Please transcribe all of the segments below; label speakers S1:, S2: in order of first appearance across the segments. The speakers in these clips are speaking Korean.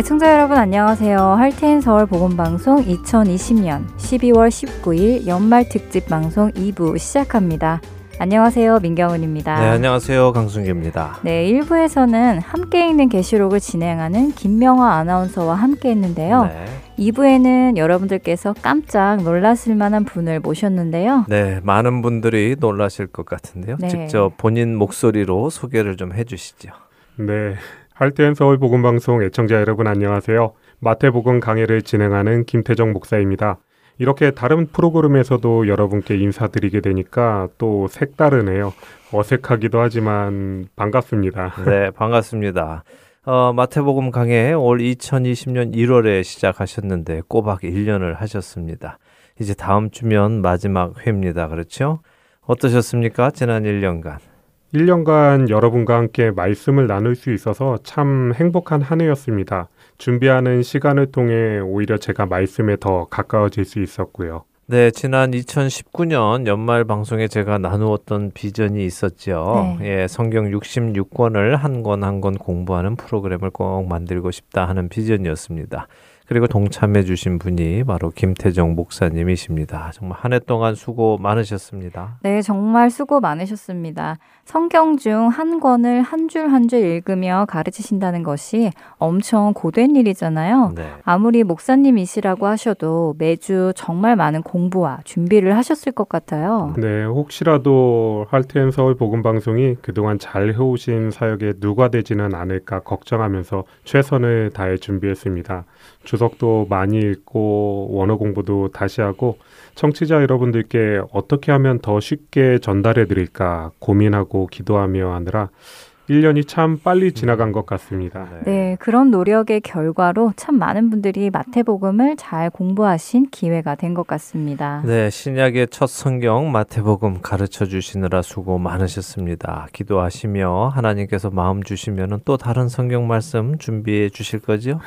S1: 애청자 여러분 안녕하세요. 할텐 서울 보건 방송 2020년 12월 19일 연말 특집 방송 2부 시작합니다. 안녕하세요. 민경은입니다.
S2: 네, 안녕하세요. 강순기입니다.
S1: 네, 1부에서는 함께 읽는 게시록을 진행하는 김명화 아나운서와 함께 했는데요. 네. 2부에는 여러분들께서 깜짝 놀라실 만한 분을 모셨는데요.
S2: 네, 많은 분들이 놀라실 것 같은데요. 네. 직접 본인 목소리로 소개를 좀 해주시죠.
S3: 네, 할텐 서울 복음 방송 애청자 여러분 안녕하세요. 마태복음 강해를 진행하는 김태정 목사입니다. 이렇게 다른 프로그램에서도 여러분께 인사드리게 되니까 또 색다르네요. 어색하기도 하지만 반갑습니다.
S2: 네, 반갑습니다. 어, 마태복음 강해 올 2020년 1월에 시작하셨는데 꼬박 1년을 하셨습니다. 이제 다음 주면 마지막 회입니다. 그렇죠? 어떠셨습니까? 지난 1년간.
S3: 1년간 여러분과 함께 말씀을 나눌 수 있어서 참 행복한 한 해였습니다. 준비하는 시간을 통해 오히려 제가 말씀에 더 가까워질 수 있었고요.
S2: 네, 지난 2019년 연말 방송에 제가 나누었던 비전이 있었죠. 네. 예, 성경 66권을 한 권 한 권 공부하는 프로그램을 꼭 만들고 싶다 하는 비전이었습니다. 그리고 동참해 주신 분이 바로 김태정 목사님이십니다. 정말 한 해 동안 수고 많으셨습니다.
S1: 네, 정말 수고 많으셨습니다. 성경 중 한 권을 한 줄 한 줄 읽으며 가르치신다는 것이 엄청 고된 일이잖아요. 네. 아무리 목사님이시라고 하셔도 매주 정말 많은 공부와 준비를 하셨을 것 같아요.
S3: 네, 혹시라도 할텐 서울 복음 방송이 그동안 잘 해오신 사역에 누가 되지는 않을까 걱정하면서 최선을 다해 준비했습니다. 주석도 많이 읽고 원어 공부도 다시 하고 청취자 여러분들께 어떻게 하면 더 쉽게 전달해 드릴까 고민하고 기도하며 하느라 1년이 참 빨리 지나간 것 같습니다.
S1: 네. 네, 그런 노력의 결과로 참 많은 분들이 마태복음을 잘 공부하신 기회가 된 것 같습니다.
S2: 네, 신약의 첫 성경 마태복음 가르쳐 주시느라 수고 많으셨습니다. 기도하시며 하나님께서 마음 주시면 또 다른 성경 말씀 준비해 주실 거죠?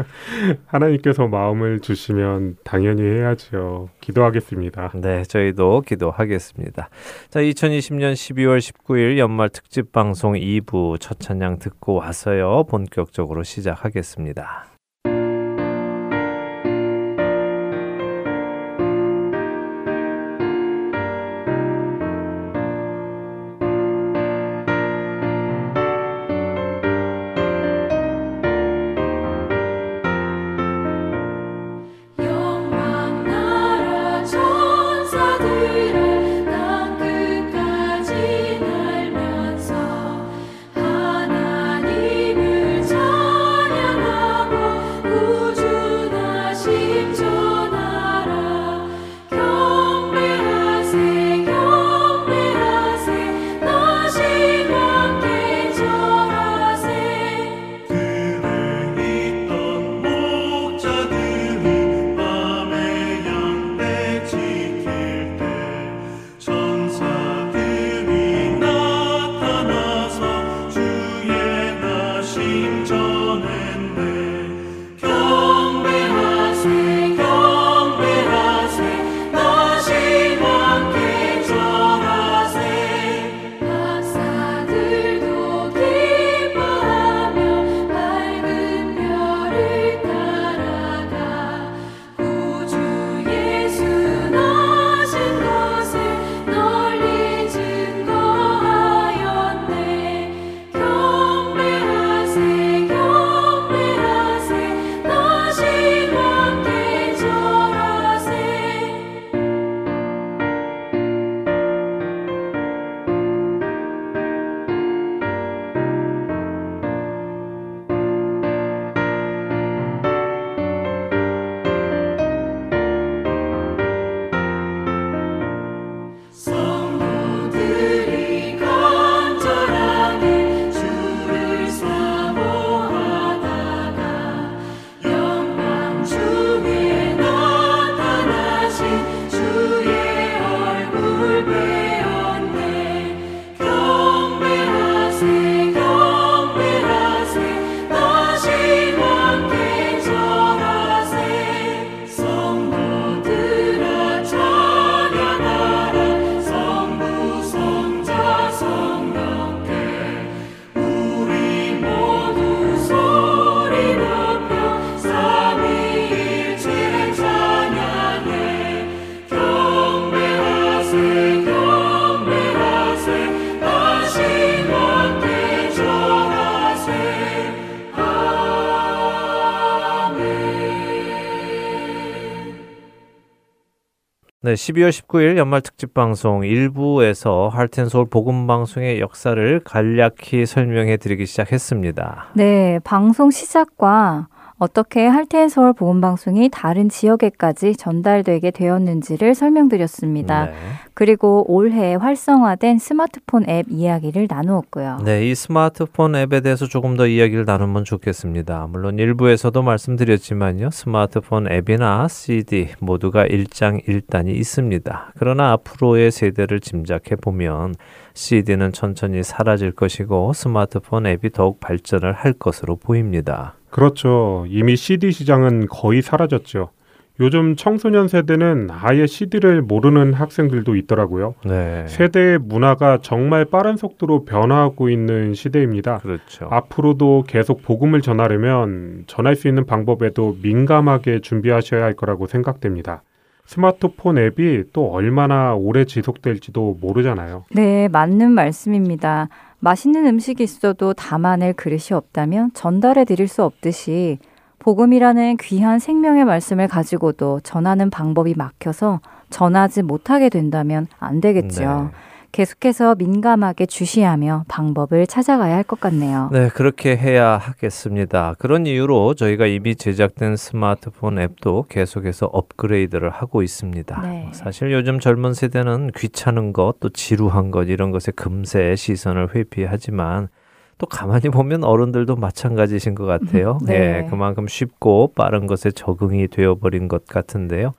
S3: 하나님께서 마음을 주시면 당연히 해야죠. 기도하겠습니다.
S2: 네, 저희도 기도하겠습니다. 자, 2020년 12월 19일 연말 특집 방송 2 2부 첫 찬양 듣고 와서요. 본격적으로 시작하겠습니다. 네, 12월 19일 연말 특집 방송 1부에서 할텐서울 복음 방송의 역사를 간략히 설명해 드리기 시작했습니다.
S1: 네, 방송 시작과 어떻게 할텐 서울 보건 방송이 다른 지역에까지 전달되게 되었는지를 설명드렸습니다. 네. 그리고 올해 활성화된 스마트폰 앱 이야기를 나누었고요.
S2: 네, 이 스마트폰 앱에 대해서 조금 더 이야기를 나누면 좋겠습니다. 물론 일부에서도 말씀드렸지만요. 스마트폰 앱이나 CD 모두가 일장일단이 있습니다. 그러나 앞으로의 세대를 짐작해 보면 CD는 천천히 사라질 것이고 스마트폰 앱이 더욱 발전을 할 것으로 보입니다.
S3: 그렇죠. 이미 CD 시장은 거의 사라졌죠. 요즘 청소년 세대는 아예 CD를 모르는 학생들도 있더라고요. 네. 세대의 문화가 정말 빠른 속도로 변화하고 있는 시대입니다. 그렇죠. 앞으로도 계속 복음을 전하려면 전할 수 있는 방법에도 민감하게 준비하셔야 할 거라고 생각됩니다. 스마트폰 앱이 또 얼마나 오래 지속될지도 모르잖아요.
S1: 네, 맞는 말씀입니다. 맛있는 음식이 있어도 담아낼 그릇이 없다면 전달해 드릴 수 없듯이 복음이라는 귀한 생명의 말씀을 가지고도 전하는 방법이 막혀서 전하지 못하게 된다면 안 되겠죠. 네. 계속해서 민감하게 주시하며 방법을 찾아가야 할 것 같네요.
S2: 네, 그렇게 해야 하겠습니다. 그런 이유로 저희가 이미 제작된 스마트폰 앱도 계속해서 업그레이드를 하고 있습니다. 네. 사실 요즘 젊은 세대는 귀찮은 것, 또 지루한 것 이런 것에 금세 시선을 회피하지만 또 가만히 보면 어른들도 마찬가지신 것 같아요. 네. 네, 그만큼 쉽고 빠른 것에 적응이 되어버린 것 같은데요.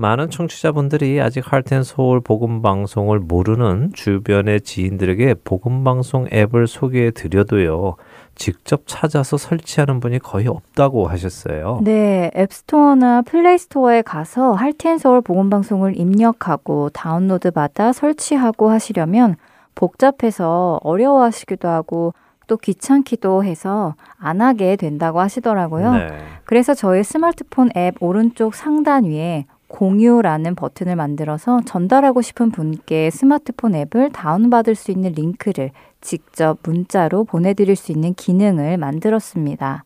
S2: 많은 청취자분들이 아직 할텐 서울 복음 방송을 모르는 주변의 지인들에게 복음 방송 앱을 소개해 드려도요. 직접 찾아서 설치하는 분이 거의 없다고 하셨어요.
S1: 네, 앱스토어나 플레이스토어에 가서 할텐 서울 복음 방송을 입력하고 다운로드 받아 설치하고 하시려면 복잡해서 어려워하시기도 하고 또 귀찮기도 해서 안 하게 된다고 하시더라고요. 네. 그래서 저희 스마트폰 앱 오른쪽 상단 위에 공유라는 버튼을 만들어서 전달하고 싶은 분께 스마트폰 앱을 다운받을 수 있는 링크를 직접 문자로 보내드릴 수 있는 기능을 만들었습니다.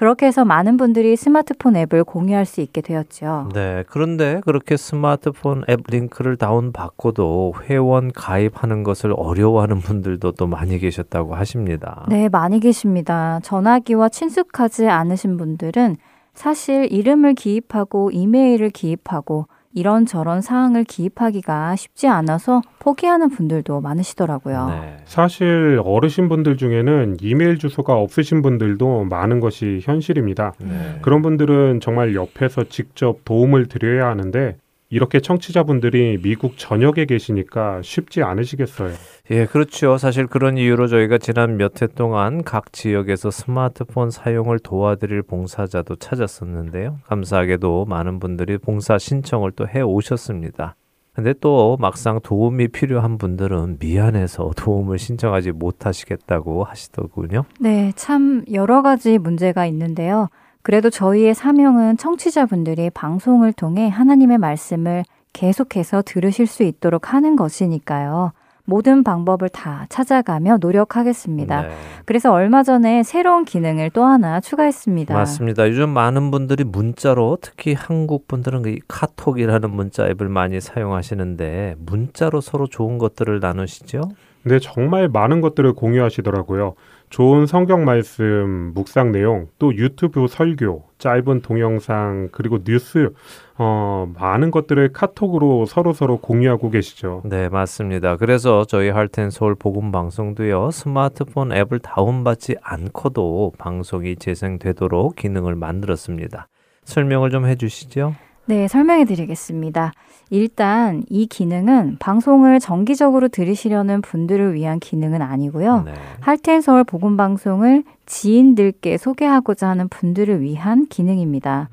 S1: 그렇게 해서 많은 분들이 스마트폰 앱을 공유할 수 있게 되었죠.
S2: 네. 그런데 그렇게 스마트폰 앱 링크를 다운받고도 회원 가입하는 것을 어려워하는 분들도 또 많이 계셨다고 하십니다.
S1: 네, 많이 계십니다. 전화기와 친숙하지 않으신 분들은 사실 이름을 기입하고 이메일을 기입하고 이런저런 사항을 기입하기가 쉽지 않아서 포기하는 분들도 많으시더라고요. 네.
S3: 사실 어르신분들 중에는 이메일 주소가 없으신 분들도 많은 것이 현실입니다. 네. 그런 분들은 정말 옆에서 직접 도움을 드려야 하는데 이렇게 청취자분들이 미국 전역에 계시니까 쉽지 않으시겠어요.
S2: 예, 그렇죠. 사실 그런 이유로 저희가 지난 몇 해 동안 각 지역에서 스마트폰 사용을 도와드릴 봉사자도 찾았었는데요. 감사하게도 많은 분들이 봉사 신청을 또 해 오셨습니다. 근데 또 막상 도움이 필요한 분들은 미안해서 도움을 신청하지 못하시겠다고 하시더군요.
S1: 네, 참 여러 가지 문제가 있는데요. 그래도 저희의 사명은 청취자분들이 방송을 통해 하나님의 말씀을 계속해서 들으실 수 있도록 하는 것이니까요. 모든 방법을 다 찾아가며 노력하겠습니다. 네. 그래서 얼마 전에 새로운 기능을 또 하나 추가했습니다.
S2: 맞습니다. 요즘 많은 분들이 문자로 특히 한국 분들은 이 카톡이라는 문자 앱을 많이 사용하시는데 문자로 서로 좋은 것들을 나누시죠?
S3: 네, 정말 많은 것들을 공유하시더라고요. 좋은 성경 말씀, 묵상 내용, 또 유튜브 설교, 짧은 동영상, 그리고 뉴스, 어, 많은 것들을 카톡으로 서로 서로 공유하고 계시죠.
S2: 네, 맞습니다. 그래서 저희 할텐 서울 복음 방송도요, 스마트폰 앱을 다운받지 않고도 방송이 재생되도록 기능을 만들었습니다. 설명을 좀 해주시죠.
S1: 네, 설명해 드리겠습니다. 일단 이 기능은 방송을 정기적으로 들으시려는 분들을 위한 기능은 아니고요. 네. 할텐 서울 복음 방송을 지인들께 소개하고자 하는 분들을 위한 기능입니다.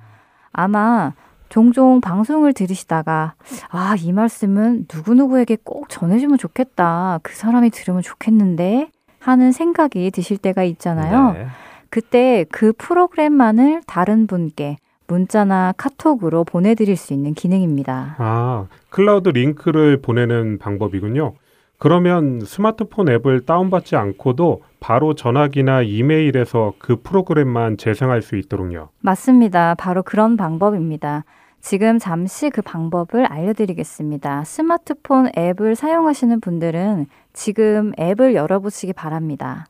S1: 아마 종종 방송을 들으시다가 아, 이 말씀은 누구누구에게 꼭 전해주면 좋겠다. 그 사람이 들으면 좋겠는데 하는 생각이 드실 때가 있잖아요. 네. 그때 그 프로그램만을 다른 분께 문자나 카톡으로 보내드릴 수 있는 기능입니다.
S3: 아, 클라우드 링크를 보내는 방법이군요. 그러면 스마트폰 앱을 다운받지 않고도 바로 전화기나 이메일에서 그 프로그램만 재생할 수 있도록요.
S1: 맞습니다. 바로 그런 방법입니다. 지금 잠시 그 방법을 알려드리겠습니다. 스마트폰 앱을 사용하시는 분들은 지금 앱을 열어보시기 바랍니다.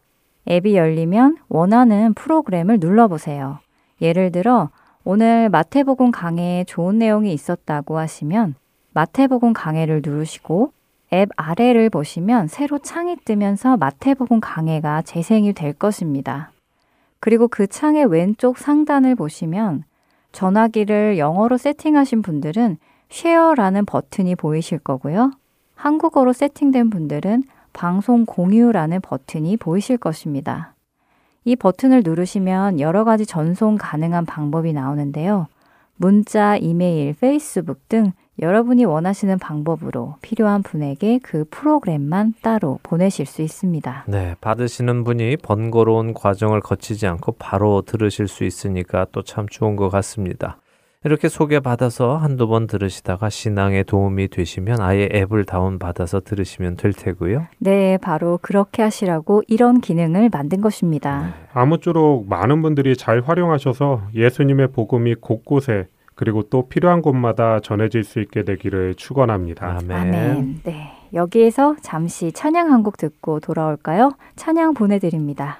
S1: 앱이 열리면 원하는 프로그램을 눌러보세요. 예를 들어, 오늘 마태복음 강해에 좋은 내용이 있었다고 하시면 마태복음 강해를 누르시고 앱 아래를 보시면 새로 창이 뜨면서 마태복음 강해가 재생이 될 것입니다. 그리고 그 창의 왼쪽 상단을 보시면 전화기를 영어로 세팅하신 분들은 쉐어라는 버튼이 보이실 거고요. 한국어로 세팅된 분들은 방송 공유라는 버튼이 보이실 것입니다. 이 버튼을 누르시면 여러 가지 전송 가능한 방법이 나오는데요. 문자, 이메일, 페이스북 등 여러분이 원하시는 방법으로 필요한 분에게 그 프로그램만 따로 보내실 수 있습니다.
S2: 네, 받으시는 분이 번거로운 과정을 거치지 않고 바로 들으실 수 있으니까 또 참 좋은 것 같습니다. 이렇게 소개받아서 한두 번 들으시다가 신앙에 도움이 되시면 아예 앱을 다운받아서 들으시면 될 테고요.
S1: 네, 바로 그렇게 하시라고 이런 기능을 만든 것입니다. 네.
S3: 아무쪼록 많은 분들이 잘 활용하셔서 예수님의 복음이 곳곳에 그리고 또 필요한 곳마다 전해질 수 있게 되기를 축원합니다.
S1: 아멘. 아멘. 네. 여기에서 잠시 찬양 한 곡 듣고 돌아올까요? 찬양 보내 드립니다.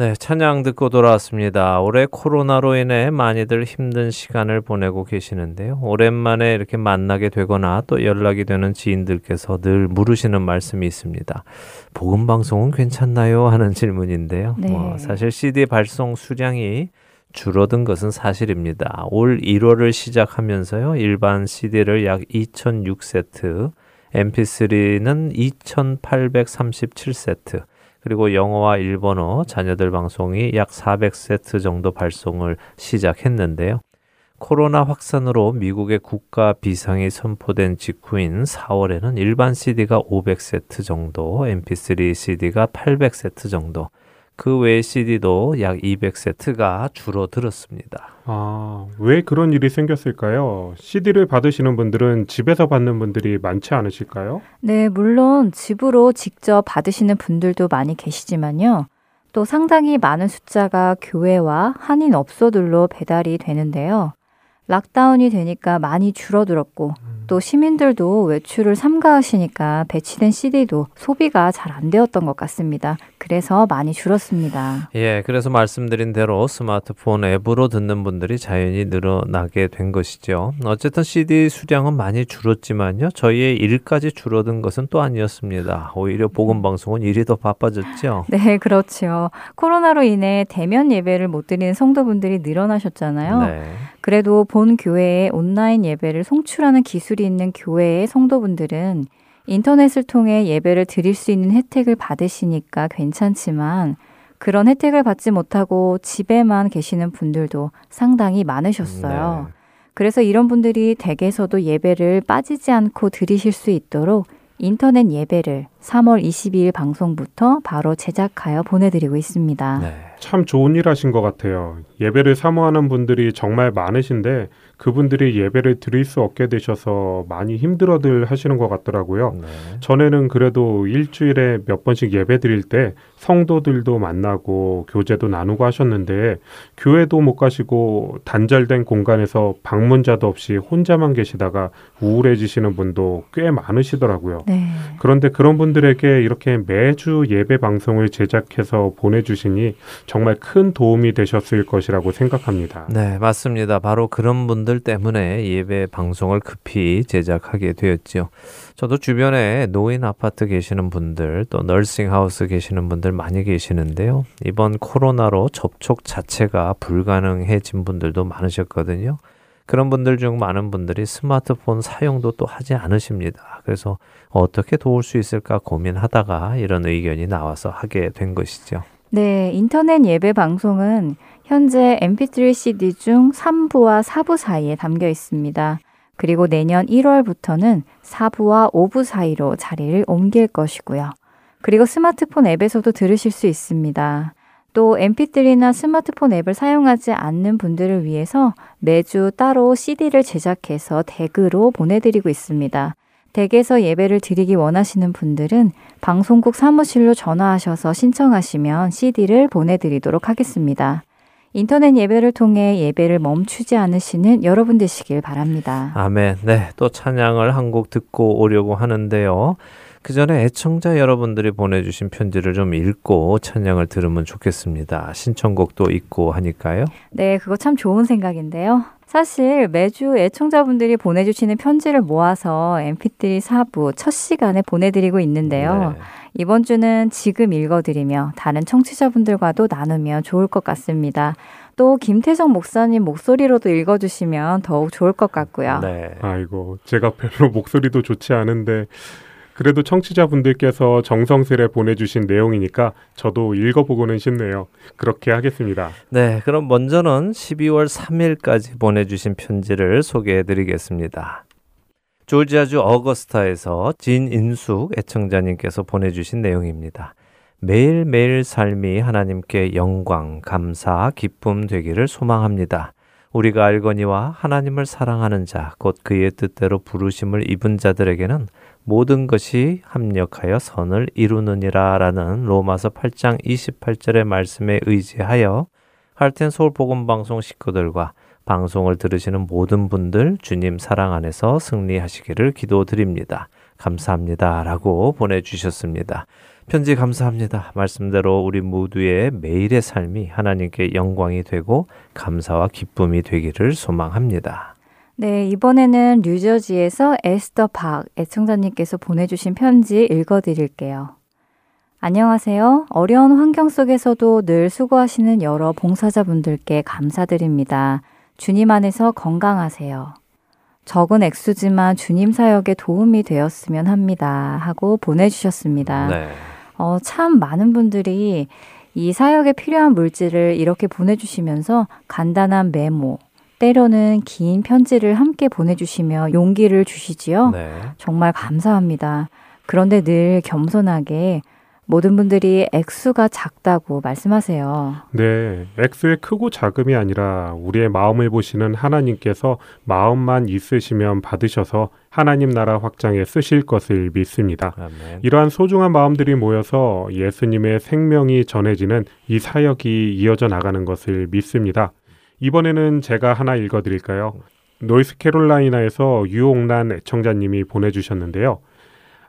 S2: 네, 찬양 듣고 돌아왔습니다. 올해 코로나로 인해 많이들 힘든 시간을 보내고 계시는데요. 오랜만에 이렇게 만나게 되거나 또 연락이 되는 지인들께서 늘 물으시는 말씀이 있습니다. 복음 방송은 괜찮나요? 하는 질문인데요. 네. 뭐 사실 CD 발송 수량이 줄어든 것은 사실입니다. 올 1월을 시작하면서요. 일반 CD를 약 2006세트, MP3는 2837세트, 그리고 영어와 일본어 자녀들 방송이 약 400세트 정도 발송을 시작했는데요. 코로나 확산으로 미국의 국가 비상이 선포된 직후인 4월에는 일반 CD가 500세트 정도, MP3 CD가 800세트 정도, 그 외의 CD도 약 200세트가 줄어들었습니다.
S3: 아, 왜 그런 일이 생겼을까요? CD를 받으시는 분들은 집에서 받는 분들이 많지 않으실까요?
S1: 네, 물론 집으로 직접 받으시는 분들도 많이 계시지만요. 또 상당히 많은 숫자가 교회와 한인 업소들로 배달이 되는데요. 락다운이 되니까 많이 줄어들었고 음. 또 시민들도 외출을 삼가하시니까 배치된 CD도 소비가 잘 안 되었던 것 같습니다. 그래서 많이 줄었습니다.
S2: 예, 그래서 말씀드린 대로 스마트폰 앱으로 듣는 분들이 자연히 늘어나게 된 것이죠. 어쨌든 CD 수량은 많이 줄었지만요. 저희의 일까지 줄어든 것은 또 아니었습니다. 오히려 복음 방송은 일이 더 바빠졌죠.
S1: 네, 그렇죠. 코로나로 인해 대면 예배를 못 드리는 성도분들이 늘어나셨잖아요. 네. 그래도 본 교회에 온라인 예배를 송출하는 기술이 있는 교회의 성도분들은 인터넷을 통해 예배를 드릴 수 있는 혜택을 받으시니까 괜찮지만 그런 혜택을 받지 못하고 집에만 계시는 분들도 상당히 많으셨어요. 네. 그래서 이런 분들이 댁에서도 예배를 빠지지 않고 드리실 수 있도록 인터넷 예배를 3월 22일 방송부터 바로 제작하여 보내드리고 있습니다. 네.
S3: 참 좋은 일 하신 것 같아요. 예배를 사모하는 분들이 정말 많으신데 그분들이 예배를 드릴 수 없게 되셔서 많이 힘들어들 하시는 것 같더라고요. 네. 전에는 그래도 일주일에 몇 번씩 예배 드릴 때 성도들도 만나고 교제도 나누고 하셨는데 교회도 못 가시고 단절된 공간에서 방문자도 없이 혼자만 계시다가 우울해지시는 분도 꽤 많으시더라고요. 네. 그런데 그런 분 들에게 이렇게 매주 예배 방송을 제작해서 보내주시니 정말 큰 도움이 되셨을 것이라고 생각합니다.
S2: 네, 맞습니다. 바로 그런 분들 때문에 예배 방송을 급히 제작하게 되었죠. 저도 주변에 노인 아파트 계시는 분들, 또 널싱 하우스 계시는 분들 많이 계시는데요. 이번 코로나로 접촉 자체가 불가능해진 분들도 많으셨거든요. 그런 분들 중 많은 분들이 스마트폰 사용도 또 하지 않으십니다. 그래서 어떻게 도울 수 있을까 고민하다가 이런 의견이 나와서 하게 된 것이죠.
S1: 네, 인터넷 예배 방송은 현재 mp3 cd 중 3부와 4부 사이에 담겨 있습니다. 그리고 내년 1월부터는 4부와 5부 사이로 자리를 옮길 것이고요. 그리고 스마트폰 앱에서도 들으실 수 있습니다. 또 mp3나 스마트폰 앱을 사용하지 않는 분들을 위해서 매주 따로 CD를 제작해서 댁으로 보내드리고 있습니다. 댁에서 예배를 드리기 원하시는 분들은 방송국 사무실로 전화하셔서 신청하시면 CD를 보내드리도록 하겠습니다. 인터넷 예배를 통해 예배를 멈추지 않으시는 여러분 되시길 바랍니다.
S2: 아멘. 네. 또 찬양을 한 곡 듣고 오려고 하는데요. 그 전에 애청자 여러분들이 보내주신 편지를 좀 읽고 찬양을 들으면 좋겠습니다. 신청곡도 있고 하니까요.
S1: 네, 그거 참 좋은 생각인데요. 사실 매주 애청자분들이 보내주시는 편지를 모아서 mp3 사부 첫 시간에 보내드리고 있는데요. 네. 이번 주는 지금 읽어드리며 다른 청취자분들과도 나누면 좋을 것 같습니다. 또 김태성 목사님 목소리로도 읽어주시면 더욱 좋을 것 같고요. 네.
S3: 아이고, 제가 별로 목소리도 좋지 않은데 그래도 청취자분들께서 정성스레 보내주신 내용이니까 저도 읽어보고는 싶네요. 그렇게 하겠습니다.
S2: 네, 그럼 먼저는 12월 3일까지 보내주신 편지를 소개해드리겠습니다. 조지아주 어거스타에서 진인숙 애청자님께서 보내주신 내용입니다. 매일매일 삶이 하나님께 영광, 감사, 기쁨 되기를 소망합니다. 우리가 알거니와 하나님을 사랑하는 자, 곧 그의 뜻대로 부르심을 입은 자들에게는 모든 것이 합력하여 선을 이루느니라 라는 로마서 8장 28절의 말씀에 의지하여 할텐 서울 복음 방송 식구들과 방송을 들으시는 모든 분들 주님 사랑 안에서 승리하시기를 기도드립니다. 감사합니다. 라고 보내주셨습니다. 편지 감사합니다. 말씀대로 우리 모두의 매일의 삶이 하나님께 영광이 되고 감사와 기쁨이 되기를 소망합니다.
S1: 네, 이번에는 뉴저지에서 에스더 박 애청자님께서 보내주신 편지 읽어드릴게요. 안녕하세요. 어려운 환경 속에서도 늘 수고하시는 여러 봉사자분들께 감사드립니다. 주님 안에서 건강하세요. 적은 액수지만 주님 사역에 도움이 되었으면 합니다. 하고 보내주셨습니다. 네. 어, 참 많은 분들이 이 사역에 필요한 물질을 이렇게 보내주시면서 간단한 메모, 때로는 긴 편지를 함께 보내주시며 용기를 주시지요. 네. 정말 감사합니다. 그런데 늘 겸손하게 모든 분들이 액수가 작다고 말씀하세요.
S3: 네, 액수의 크고 작음이 아니라 우리의 마음을 보시는 하나님께서 마음만 있으시면 받으셔서 하나님 나라 확장에 쓰실 것을 믿습니다. 아멘. 이러한 소중한 마음들이 모여서 예수님의 생명이 전해지는 이 사역이 이어져 나가는 것을 믿습니다. 이번에는 제가 하나 읽어드릴까요? 노이스캐롤라이나에서 유옥란 애청자님이 보내주셨는데요.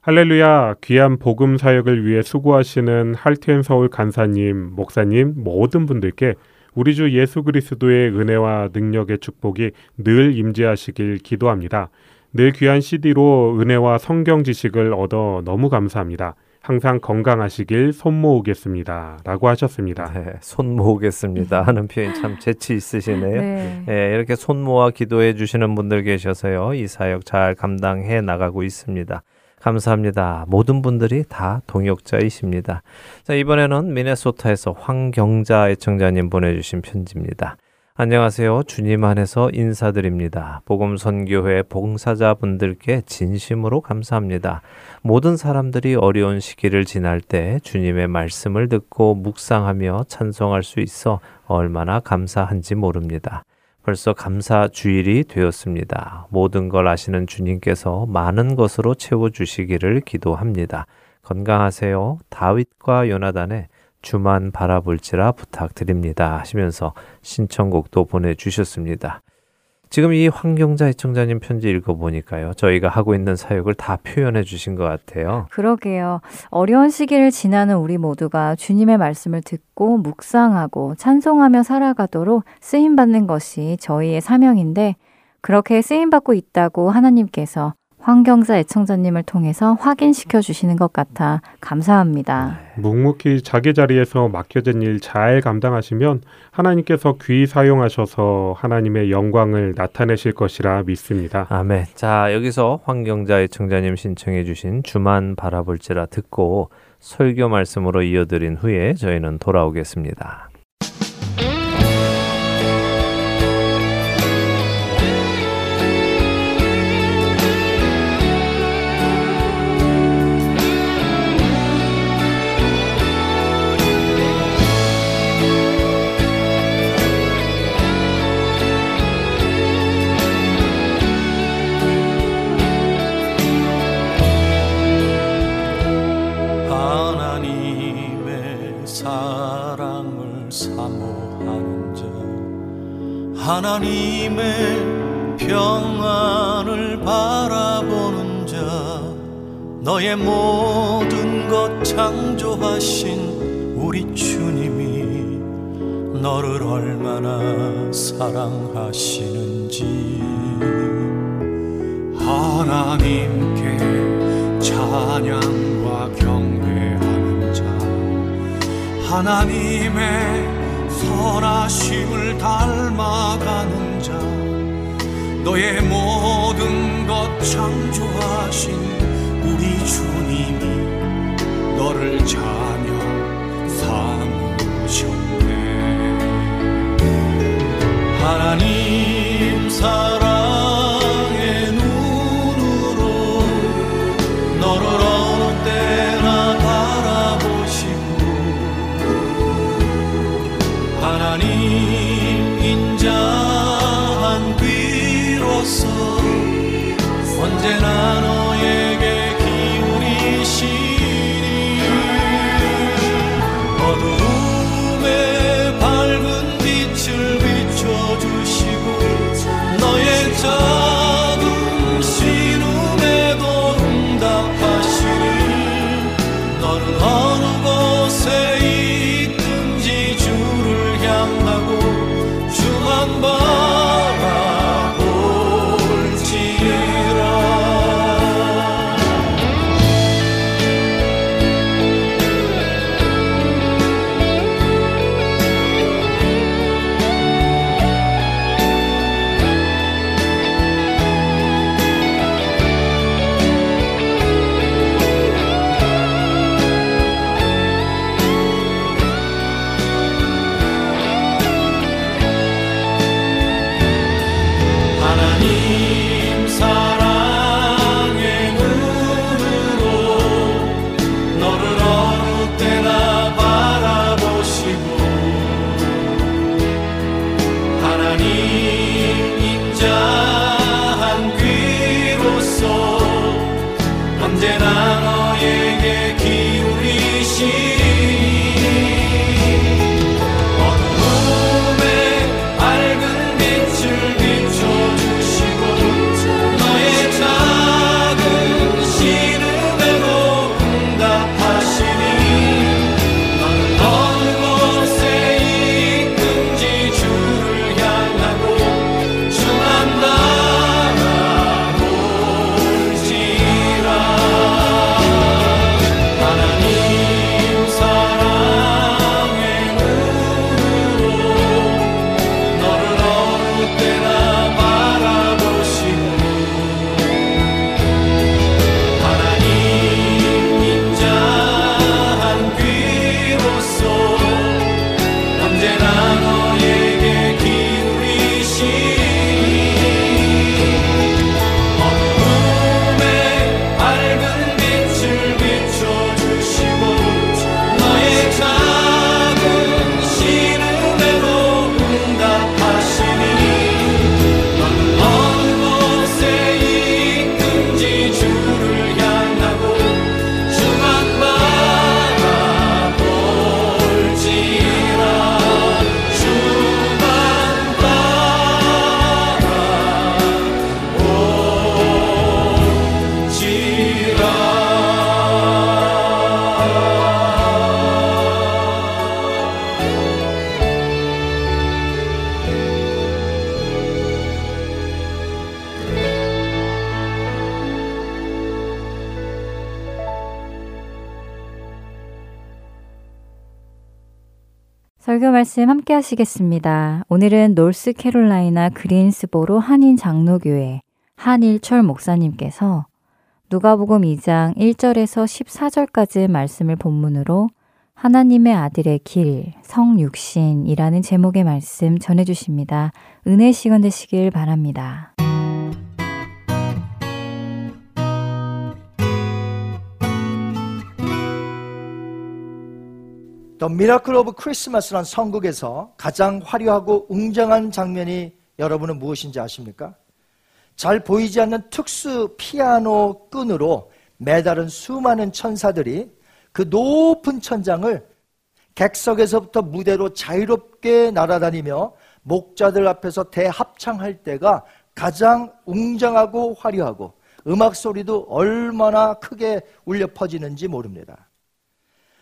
S3: 할렐루야 귀한 복음 사역을 위해 수고하시는 할텐 서울 간사님, 목사님 모든 분들께 우리 주 예수 그리스도의 은혜와 능력의 축복이 늘 임재하시길 기도합니다. 늘 귀한 CD로 은혜와 성경 지식을 얻어 너무 감사합니다. 항상 건강하시길 손 모으겠습니다. 라고 하셨습니다. 네,
S2: 손 모으겠습니다. 하는 표현 참 재치 있으시네요. 네. 네, 이렇게 손 모아 기도해 주시는 분들 계셔서요. 이 사역 잘 감당해 나가고 있습니다. 감사합니다. 모든 분들이 다 동역자이십니다. 자, 이번에는 미네소타에서 황경자 애청자님 보내주신 편지입니다. 안녕하세요. 주님 안에서 인사드립니다. 복음 선교회 봉사자분들께 진심으로 감사합니다. 모든 사람들이 어려운 시기를 지날 때 주님의 말씀을 듣고 묵상하며 찬송할 수 있어 얼마나 감사한지 모릅니다. 벌써 감사 주일이 되었습니다. 모든 걸 아시는 주님께서 많은 것으로 채워 주시기를 기도합니다. 건강하세요. 다윗과 요나단의 주만 바라볼지라 부탁드립니다. 하시면서 신청곡도 보내주셨습니다. 지금 이 황경자 애청자님 편지 읽어보니까요. 저희가 하고 있는 사역을 다 표현해 주신 것 같아요.
S1: 그러게요. 어려운 시기를 지나는 우리 모두가 주님의 말씀을 듣고 묵상하고 찬송하며 살아가도록 쓰임받는 것이 저희의 사명인데 그렇게 쓰임받고 있다고 하나님께서 황경자 애청자님을 통해서 확인시켜 주시는 것 같아 감사합니다.
S3: 네. 묵묵히 자기 자리에서 맡겨진 일 잘 감당하시면 하나님께서 귀 사용하셔서 하나님의 영광을 나타내실 것이라 믿습니다.
S2: 아멘. 자, 여기서 황경자 애청자님 신청해 주신 주만 바라볼지라 듣고 설교 말씀으로 이어드린 후에 저희는 돌아오겠습니다.
S4: 하나님의 평안을 바라보는 자 너의 모든 것 창조하신 우리 주님이 너를 얼마나 사랑하시는지. 하나님께 찬양 하나님의 선하심을 닮아가는 자 너의 모든 것 창조하신 우리 주님이 너를 자녀 삼으셨네. 하나님
S1: 설교 말씀 함께 하시겠습니다. 오늘은 노스캐롤라이나 그린스보로 한인 장로교회 한일철 목사님께서 누가복음 2장 1절에서 14절까지 말씀을 본문으로 하나님의 아들의 길, 성육신이라는 제목의 말씀 전해 주십니다. 은혜 시간 되시길 바랍니다.
S5: The Miracle of Christmas란 성극에서 가장 화려하고 웅장한 장면이 여러분은 무엇인지 아십니까? 잘 보이지 않는 특수 피아노 끈으로 매달은 수많은 천사들이 그 높은 천장을 객석에서부터 무대로 자유롭게 날아다니며 목자들 앞에서 대합창할 때가 가장 웅장하고 화려하고 음악 소리도 얼마나 크게 울려 퍼지는지 모릅니다.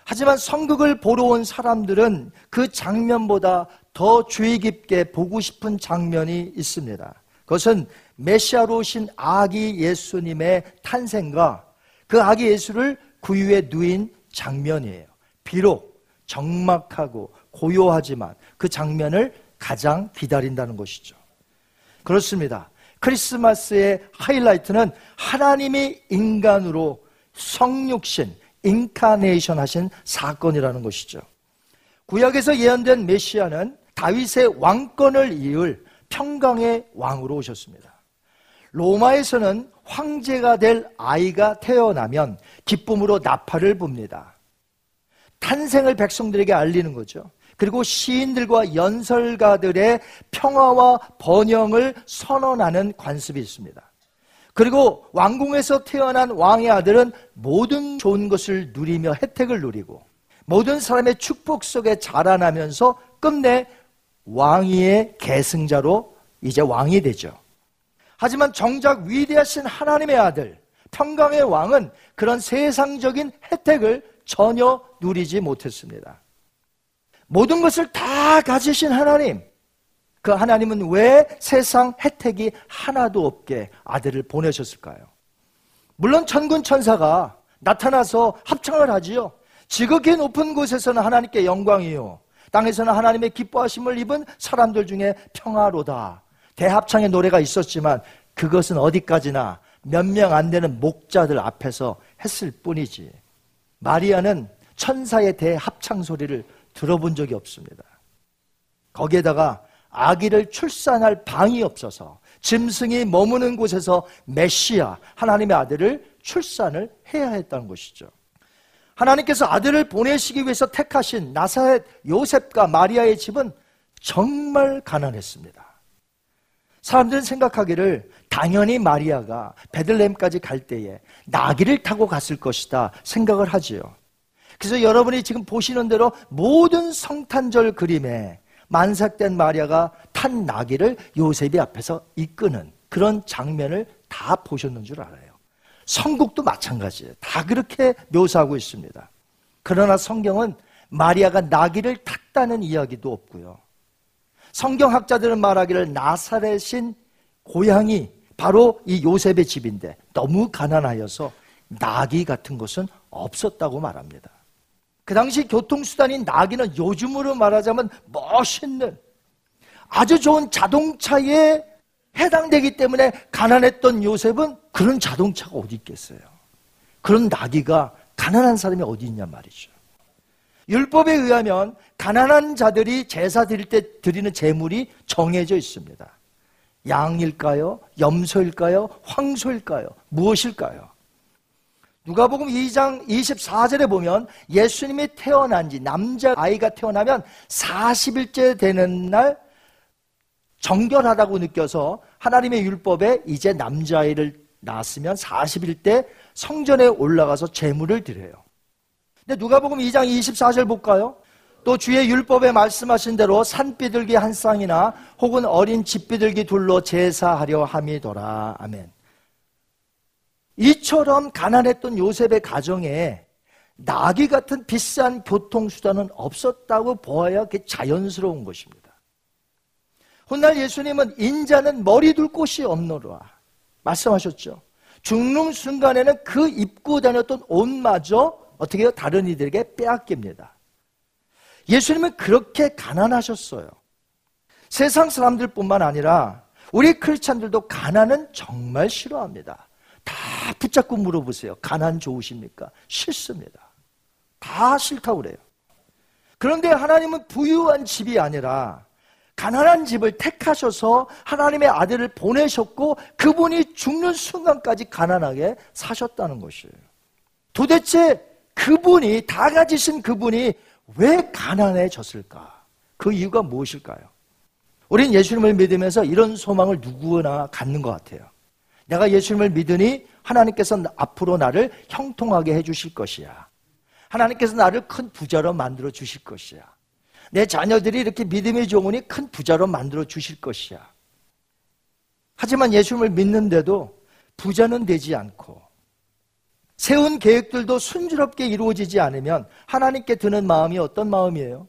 S5: 하지만 성극을 보러 온 사람들은 그 장면보다 더 주의 깊게 보고 싶은 장면이 있습니다. 그것은 메시아로 오신 아기 예수님의 탄생과 그 아기 예수를 구유에 누인 장면이에요. 비록 적막하고 고요하지만 그 장면을 가장 기다린다는 것이죠. 그렇습니다. 크리스마스의 하이라이트는 하나님이 인간으로 성육신, 인카네이션 하신 사건이라는 것이죠. 구약에서 예언된 메시아는 다윗의 왕권을 이을 평강의 왕으로 오셨습니다. 로마에서는 황제가 될 아이가 태어나면 기쁨으로 나팔을 붑니다. 탄생을 백성들에게 알리는 거죠. 그리고 시인들과 연설가들의 평화와 번영을 선언하는 관습이 있습니다. 그리고 왕궁에서 태어난 왕의 아들은 모든 좋은 것을 누리며 혜택을 누리고 모든 사람의 축복 속에 자라나면서 끝내 왕위의 계승자로 이제 왕이 되죠. 하지만 정작 위대하신 하나님의 아들, 평강의 왕은 그런 세상적인 혜택을 전혀 누리지 못했습니다. 모든 것을 다 가지신 하나님, 그 하나님은 왜 세상 혜택이 하나도 없게 아들을 보내셨을까요? 물론 천군 천사가 나타나서 합창을 하지요. 지극히 높은 곳에서는 하나님께 영광이요. 땅에서는 하나님의 기뻐하심을 입은 사람들 중에 평화로다. 대합창의 노래가 있었지만 그것은 어디까지나 몇 명 안 되는 목자들 앞에서 했을 뿐이지. 마리아는 천사의 대합창 소리를 들어본 적이 없습니다. 거기에다가 아기를 출산할 방이 없어서 짐승이 머무는 곳에서 메시아 하나님의 아들을 출산을 해야 했다는 것이죠. 하나님께서 아들을 보내시기 위해서 택하신 나사렛 요셉과 마리아의 집은 정말 가난했습니다. 사람들은 생각하기를 당연히 마리아가 베들레헴까지 갈 때에 나귀를 타고 갔을 것이다 생각을 하지요. 그래서 여러분이 지금 보시는 대로 모든 성탄절 그림에 만삭된 마리아가 탄 나귀를 요셉이 앞에서 이끄는 그런 장면을 다 보셨는 줄 알아요. 성국도 마찬가지예요. 다 그렇게 묘사하고 있습니다. 그러나 성경은 마리아가 나귀를 탔다는 이야기도 없고요. 성경학자들은 말하기를 나사렛인 고향이 바로 이 요셉의 집인데 너무 가난하여서 나귀 같은 것은 없었다고 말합니다. 그 당시 교통수단인 나귀는 요즘으로 말하자면 멋있는 아주 좋은 자동차에 해당되기 때문에 가난했던 요셉은 그런 자동차가 어디 있겠어요? 그런 나귀가 가난한 사람이 어디 있냐 말이죠. 율법에 의하면 가난한 자들이 제사 드릴 때 드리는 제물이 정해져 있습니다. 양일까요? 염소일까요? 황소일까요? 무엇일까요? 누가복음 2장 24절에 보면 예수님이 태어난 지 남자 아이가 태어나면 40일째 되는 날 정결하다고 느껴서 하나님의 율법에 이제 남자아이를 낳았으면 40일 때 성전에 올라가서 제물을 드려요. 근데 누가복음 2장 24절 볼까요? 또 주의 율법에 말씀하신 대로 산비둘기 한 쌍이나 혹은 어린 집비둘기 둘로 제사하려 함이더라. 아멘. 이처럼 가난했던 요셉의 가정에 나귀 같은 비싼 교통수단은 없었다고 보아야 그게 자연스러운 것입니다. 훗날 예수님은 인자는 머리 둘 곳이 없노라 말씀하셨죠. 죽는 순간에는 그 입고 다녔던 옷마저 어떻게 해요? 다른 이들에게 빼앗깁니다. 예수님은 그렇게 가난하셨어요. 세상 사람들뿐만 아니라 우리 크리스찬들도 가난은 정말 싫어합니다. 다 붙잡고 물어보세요. 가난 좋으십니까? 싫습니다. 다 싫다고 그래요. 그런데 하나님은 부유한 집이 아니라 가난한 집을 택하셔서 하나님의 아들을 보내셨고 그분이 죽는 순간까지 가난하게 사셨다는 것이에요. 도대체 그분이 다 가지신 그분이 왜 가난해졌을까? 그 이유가 무엇일까요? 우린 예수님을 믿으면서 이런 소망을 누구나 갖는 것 같아요. 내가 예수님을 믿으니 하나님께서 앞으로 나를 형통하게 해주실 것이야. 하나님께서 나를 큰 부자로 만들어 주실 것이야. 내 자녀들이 이렇게 믿음이 좋으니 큰 부자로 만들어 주실 것이야. 하지만 예수님을 믿는데도 부자는 되지 않고 세운 계획들도 순조롭게 이루어지지 않으면 하나님께 드는 마음이 어떤 마음이에요?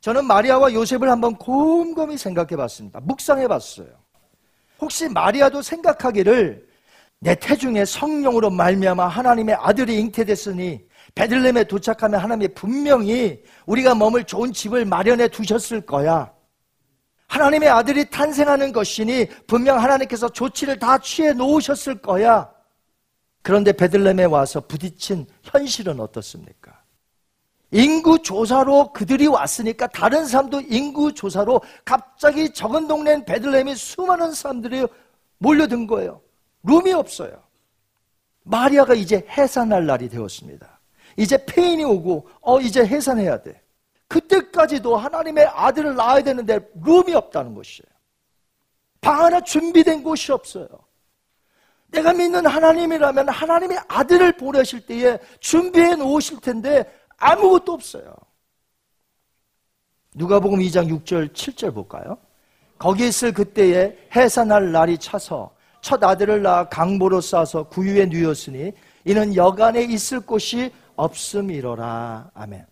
S5: 저는 마리아와 요셉을 한번 곰곰이 생각해 봤습니다. 묵상해 봤어요. 혹시 마리아도 생각하기를 내 태중에 성령으로 말미암아 하나님의 아들이 잉태됐으니 베들렘에 도착하면 하나님이 분명히 우리가 머물 좋은 집을 마련해 두셨을 거야. 하나님의 아들이 탄생하는 것이니 분명 하나님께서 조치를 다 취해 놓으셨을 거야. 그런데 베들렘에 와서 부딪힌 현실은 어떻습니까? 인구 조사로 그들이 왔으니까 다른 사람도 인구 조사로 갑자기 적은 동네인 베들렘이 수많은 사람들이 몰려든 거예요. 룸이 없어요. 마리아가 이제 해산할 날이 되었습니다. 이제 폐인이 오고 어 이제 해산해야 돼. 그때까지도 하나님의 아들을 낳아야 되는데 룸이 없다는 것이에요. 방 하나 준비된 곳이 없어요. 내가 믿는 하나님이라면 하나님의 아들을 보내실 때에 준비해 놓으실 텐데 아무것도 없어요. 누가복음 2장 6절 7절 볼까요? 거기 있을 그때에 해산할 날이 차서 첫 아들을 낳아 강보로 싸서 구유에 누였으니 이는 여간에 있을 곳이 없음이로라. 아멘.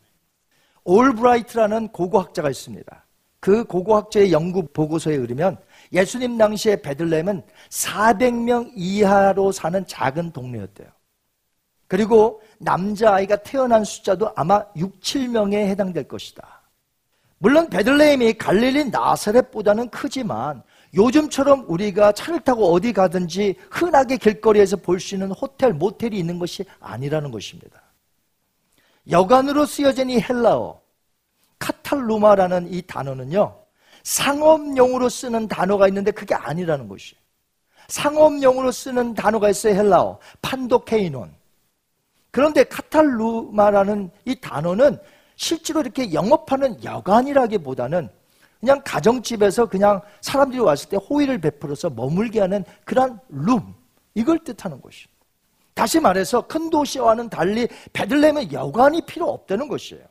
S5: 올브라이트라는 고고학자가 있습니다. 그 고고학자의 연구 보고서에 의하면 예수님 당시에 베들렘은 400명 이하로 사는 작은 동네였대요. 그리고 남자아이가 태어난 숫자도 아마 6, 7명에 해당될 것이다. 물론 베들레헴이 갈릴리 나사렛보다는 크지만 요즘처럼 우리가 차를 타고 어디 가든지 흔하게 길거리에서 볼 수 있는 호텔, 모텔이 있는 것이 아니라는 것입니다. 여간으로 쓰여진 이 헬라어, 카탈루마라는 이 단어는요, 상업용으로 쓰는 단어가 있는데 그게 아니라는 것이에요. 상업용으로 쓰는 단어가 있어요, 헬라어. 판도케이논. 그런데 카탈루마라는 이 단어는 실제로 이렇게 영업하는 여관이라기보다는 그냥 가정집에서 그냥 사람들이 왔을 때 호의를 베풀어서 머물게 하는 그런 룸 이걸 뜻하는 것이. 다시 말해서 큰 도시와는 달리 베들레헴은 여관이 필요 없다는 것이에요.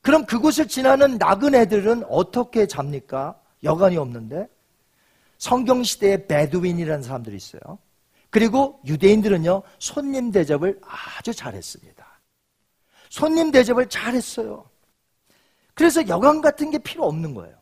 S5: 그럼 그곳을 지나는 나그네들은 어떻게 잡니까? 여관이 없는데 성경 시대에 베두인이라는 사람들이 있어요. 그리고 유대인들은요, 손님 대접을 아주 잘했습니다. 손님 대접을 잘했어요. 그래서 여관 같은 게 필요 없는 거예요.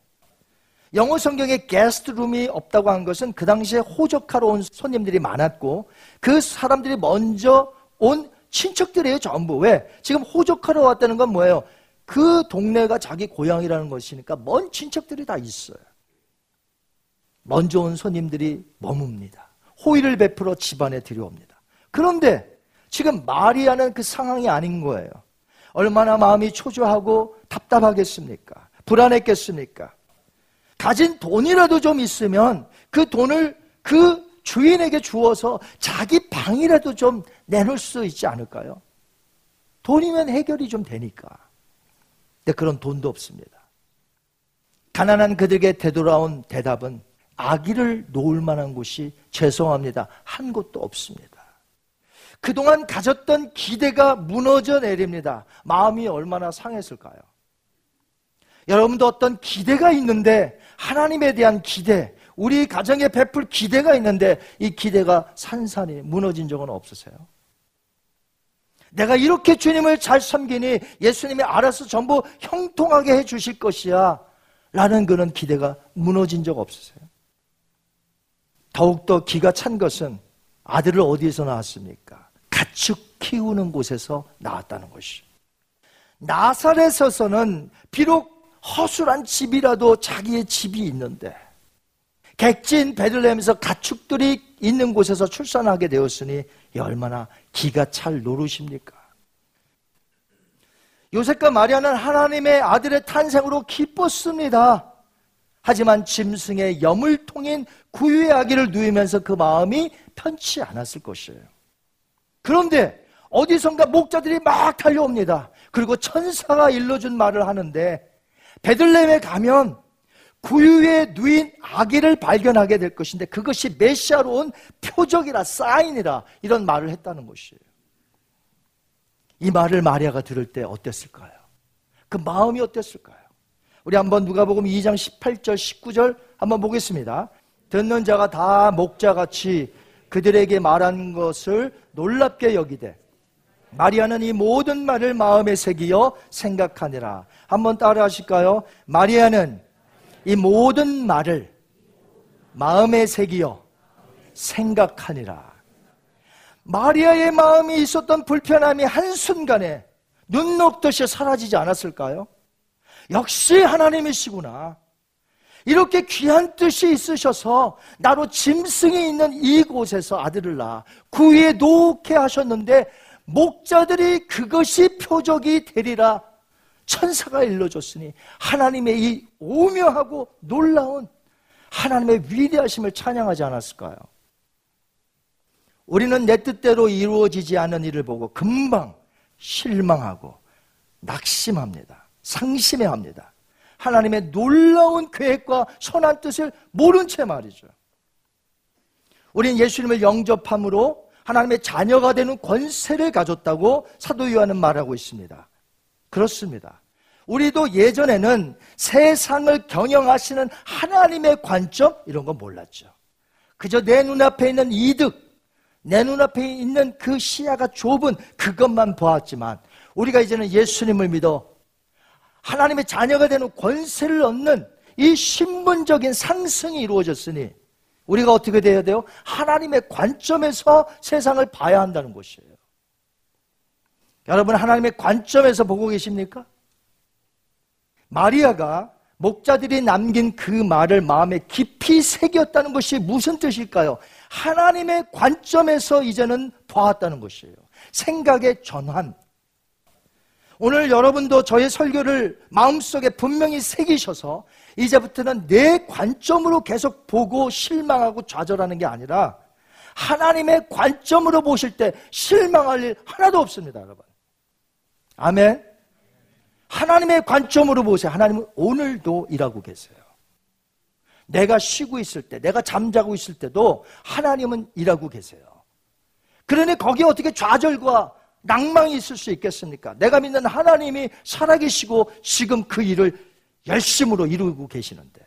S5: 영어 성경에 게스트룸이 없다고 한 것은 그 당시에 호적하러 온 손님들이 많았고 그 사람들이 먼저 온 친척들이에요, 전부. 왜? 지금 호적하러 왔다는 건 뭐예요? 그 동네가 자기 고향이라는 것이니까 먼 친척들이 다 있어요. 먼저 온 손님들이 머뭅니다. 호의를 베풀어 집안에 들여옵니다. 그런데 지금 마리아는 그 상황이 아닌 거예요. 얼마나 마음이 초조하고 답답하겠습니까? 불안했겠습니까? 가진 돈이라도 좀 있으면 그 돈을 그 주인에게 주어서 자기 방이라도 좀 내놓을 수 있지 않을까요? 돈이면 해결이 좀 되니까. 근데 그런 돈도 없습니다. 가난한 그들에게 되돌아온 대답은 아기를 놓을 만한 곳이 죄송합니다. 한 곳도 없습니다. 그동안 가졌던 기대가 무너져 내립니다. 마음이 얼마나 상했을까요? 여러분도 어떤 기대가 있는데 하나님에 대한 기대, 우리 가정에 베풀 기대가 있는데 이 기대가 산산이 무너진 적은 없으세요? 내가 이렇게 주님을 잘 섬기니 예수님이 알아서 전부 형통하게 해 주실 것이야. 라는 그런 기대가 무너진 적 없으세요? 더욱더 기가 찬 것은 아들을 어디에서 낳았습니까? 가축 키우는 곳에서 나왔다는 것이. 나사렛에서는 비록 허술한 집이라도 자기의 집이 있는데 객진 베들레헴에서 가축들이 있는 곳에서 출산하게 되었으니 얼마나 기가 찰 노릇입니까? 요셉과 마리아는 하나님의 아들의 탄생으로 기뻤습니다. 하지만 짐승의 여물통인 구유의 아기를 누이면서 그 마음이 편치 않았을 것이에요. 그런데 어디선가 목자들이 막 달려옵니다. 그리고 천사가 일러준 말을 하는데 베들레헴에 가면 구유에 누인 아기를 발견하게 될 것인데 그것이 메시아로 온 표적이라 사인이라 이런 말을 했다는 것이에요. 이 말을 마리아가 들을 때 어땠을까요? 그 마음이 어땠을까요? 우리 한번 누가복음 2장 18절 19절 한번 보겠습니다. 듣는 자가 다 목자같이 그들에게 말한 것을 놀랍게 여기되 마리아는 이 모든 말을 마음에 새기어 생각하니라. 한번 따라 하실까요? 마리아는 이 모든 말을 마음에 새기어 생각하니라. 마리아의 마음이 있었던 불편함이 한순간에 눈 녹듯이 사라지지 않았을까요? 역시 하나님이시구나. 이렇게 귀한 뜻이 있으셔서 나로 짐승이 있는 이곳에서 아들을 낳아 구 위에 놓게 하셨는데 목자들이 그것이 표적이 되리라 천사가 일러줬으니 하나님의 이 오묘하고 놀라운 하나님의 위대하심을 찬양하지 않았을까요? 우리는 내 뜻대로 이루어지지 않은 일을 보고 금방 실망하고 낙심합니다. 상심해 합니다. 하나님의 놀라운 계획과 선한 뜻을 모른 채 말이죠. 우린 예수님을 영접함으로 하나님의 자녀가 되는 권세를 가졌다고 사도 요한은 말하고 있습니다. 그렇습니다. 우리도 예전에는 세상을 경영하시는 하나님의 관점 이런 거 몰랐죠. 그저 내 눈앞에 있는 이득, 내 눈앞에 있는 그 시야가 좁은 그것만 보았지만 우리가 이제는 예수님을 믿어 하나님의 자녀가 되는 권세를 얻는 이 신분적인 상승이 이루어졌으니 우리가 어떻게 돼야 돼요? 하나님의 관점에서 세상을 봐야 한다는 것이에요. 여러분 하나님의 관점에서 보고 계십니까? 마리아가 목자들이 남긴 그 말을 마음에 깊이 새겼다는 것이 무슨 뜻일까요? 하나님의 관점에서 이제는 보았다는 것이에요. 생각의 전환. 오늘 여러분도 저의 설교를 마음속에 분명히 새기셔서 이제부터는 내 관점으로 계속 보고 실망하고 좌절하는 게 아니라 하나님의 관점으로 보실 때 실망할 일 하나도 없습니다, 여러분. 아멘. 하나님의 관점으로 보세요. 하나님은 오늘도 일하고 계세요. 내가 쉬고 있을 때, 내가 잠자고 있을 때도 하나님은 일하고 계세요. 그러니 거기에 어떻게 좌절과 낭망이 있을 수 있겠습니까? 내가 믿는 하나님이 살아계시고 지금 그 일을 열심으로 이루고 계시는데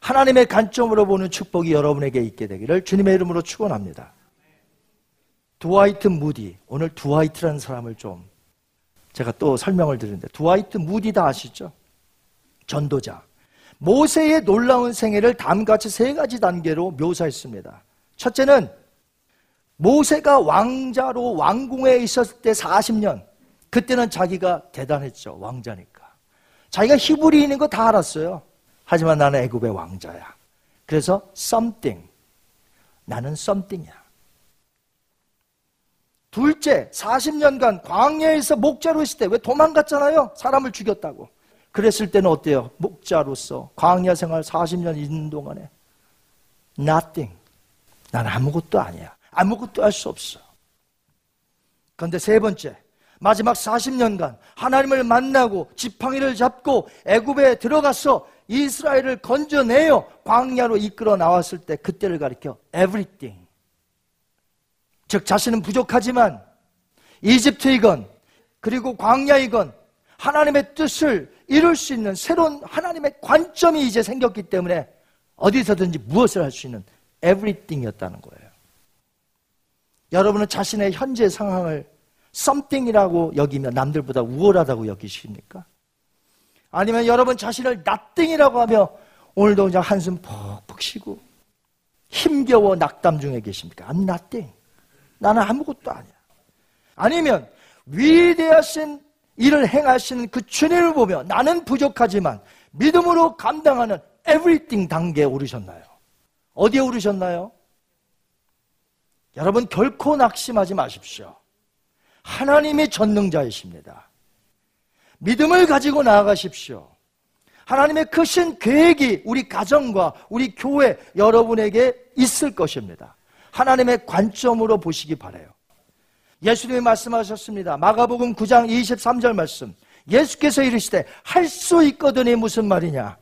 S5: 하나님의 관점으로 보는 축복이 여러분에게 있게 되기를 주님의 이름으로 축원합니다. 두와이트 무디 오늘 두와이트라는 사람을 좀 제가 또 설명을 드리는데 두와이트 무디 다 아시죠? 전도자 모세의 놀라운 생애를 다음같이 세 가지 단계로 묘사했습니다. 첫째는 모세가 왕자로 왕궁에 있었을 때 40년 그때는 자기가 대단했죠. 왕자니까. 자기가 히브리인인 거 다 알았어요. 하지만 나는 애굽의 왕자야. 그래서 something. 나는 something이야. 둘째, 40년간 광야에서 목자로 있을 때 왜 도망갔잖아요? 사람을 죽였다고. 그랬을 때는 어때요? 목자로서 광야 생활 40년 있는 동안에 nothing. 난 아무것도 아니야. 아무것도 할 수 없어. 그런데 세 번째, 마지막 40년간 하나님을 만나고 지팡이를 잡고 애굽에 들어가서 이스라엘을 건져내어 광야로 이끌어 나왔을 때 그때를 가리켜 everything. 즉 자신은 부족하지만 이집트이건 그리고 광야이건 하나님의 뜻을 이룰 수 있는 새로운 하나님의 관점이 이제 생겼기 때문에 어디서든지 무엇을 할 수 있는 everything이었다는 거예요. 여러분은 자신의 현재 상황을 something이라고 여기면 남들보다 우월하다고 여기십니까? 아니면 여러분 자신을 nothing이라고 하며 오늘도 그냥 한숨 푹푹 쉬고 힘겨워 낙담 중에 계십니까? I'm nothing. 나는 아무것도 아니야. 아니면 위대하신 일을 행하시는 그 주님을 보며 나는 부족하지만 믿음으로 감당하는 everything 단계에 오르셨나요? 어디에 오르셨나요? 여러분 결코 낙심하지 마십시오. 하나님이 전능자이십니다. 믿음을 가지고 나아가십시오. 하나님의 크신 계획이 우리 가정과 우리 교회 여러분에게 있을 것입니다. 하나님의 관점으로 보시기 바래요. 예수님이 말씀하셨습니다. 마가복음 9장 23절 말씀. 예수께서 이르시되 할 수 있거든이 무슨 말이냐?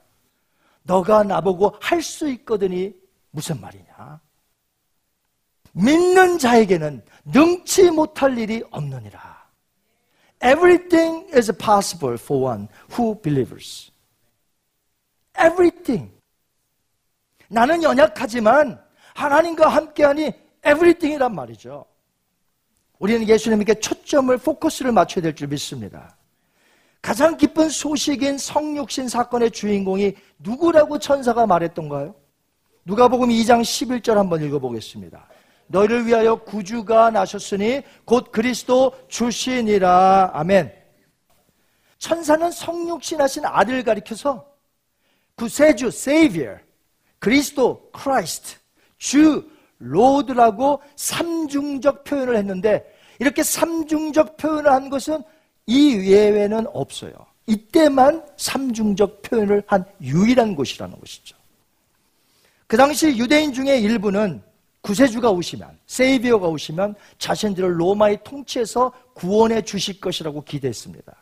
S5: 너가 나보고 할 수 있거든이 무슨 말이냐? 믿는 자에게는 능치 못할 일이 없느니라. Everything is possible for one who believes. Everything. 나는 연약하지만 하나님과 함께하니 everything이란 말이죠. 우리는 예수님에게 초점을 포커스를 맞춰야 될 줄 믿습니다. 가장 기쁜 소식인 성육신 사건의 주인공이 누구라고 천사가 말했던가요? 누가복음 2장 11절 한번 읽어보겠습니다. 너희를 위하여 구주가 나셨으니 곧 그리스도 주시니라. 아멘. 천사는 성육신하신 아들 가리켜서 구세주, Savior, 그리스도, Christ, 주, Lord라고 삼중적 표현을 했는데 이렇게 삼중적 표현을 한 것은 이 예외는 없어요. 이때만 삼중적 표현을 한 유일한 곳이라는 것이죠. 그 당시 유대인 중에 일부는 구세주가 오시면, Savior가 오시면 자신들을 로마의 통치에서 구원해 주실 것이라고 기대했습니다.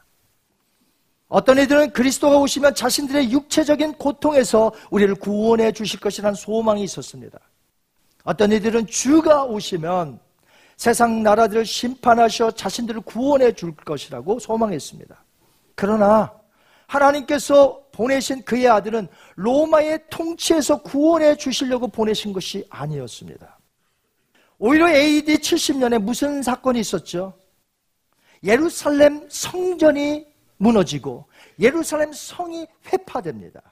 S5: 어떤 이들은 그리스도가 오시면 자신들의 육체적인 고통에서 우리를 구원해 주실 것이라는 소망이 있었습니다. 어떤 이들은 주가 오시면 세상 나라들을 심판하셔 자신들을 구원해 줄 것이라고 소망했습니다. 그러나 하나님께서 보내신 그의 아들은 로마의 통치에서 구원해 주시려고 보내신 것이 아니었습니다. 오히려 AD 70년에 무슨 사건이 있었죠? 예루살렘 성전이 무너지고 예루살렘 성이 회파됩니다.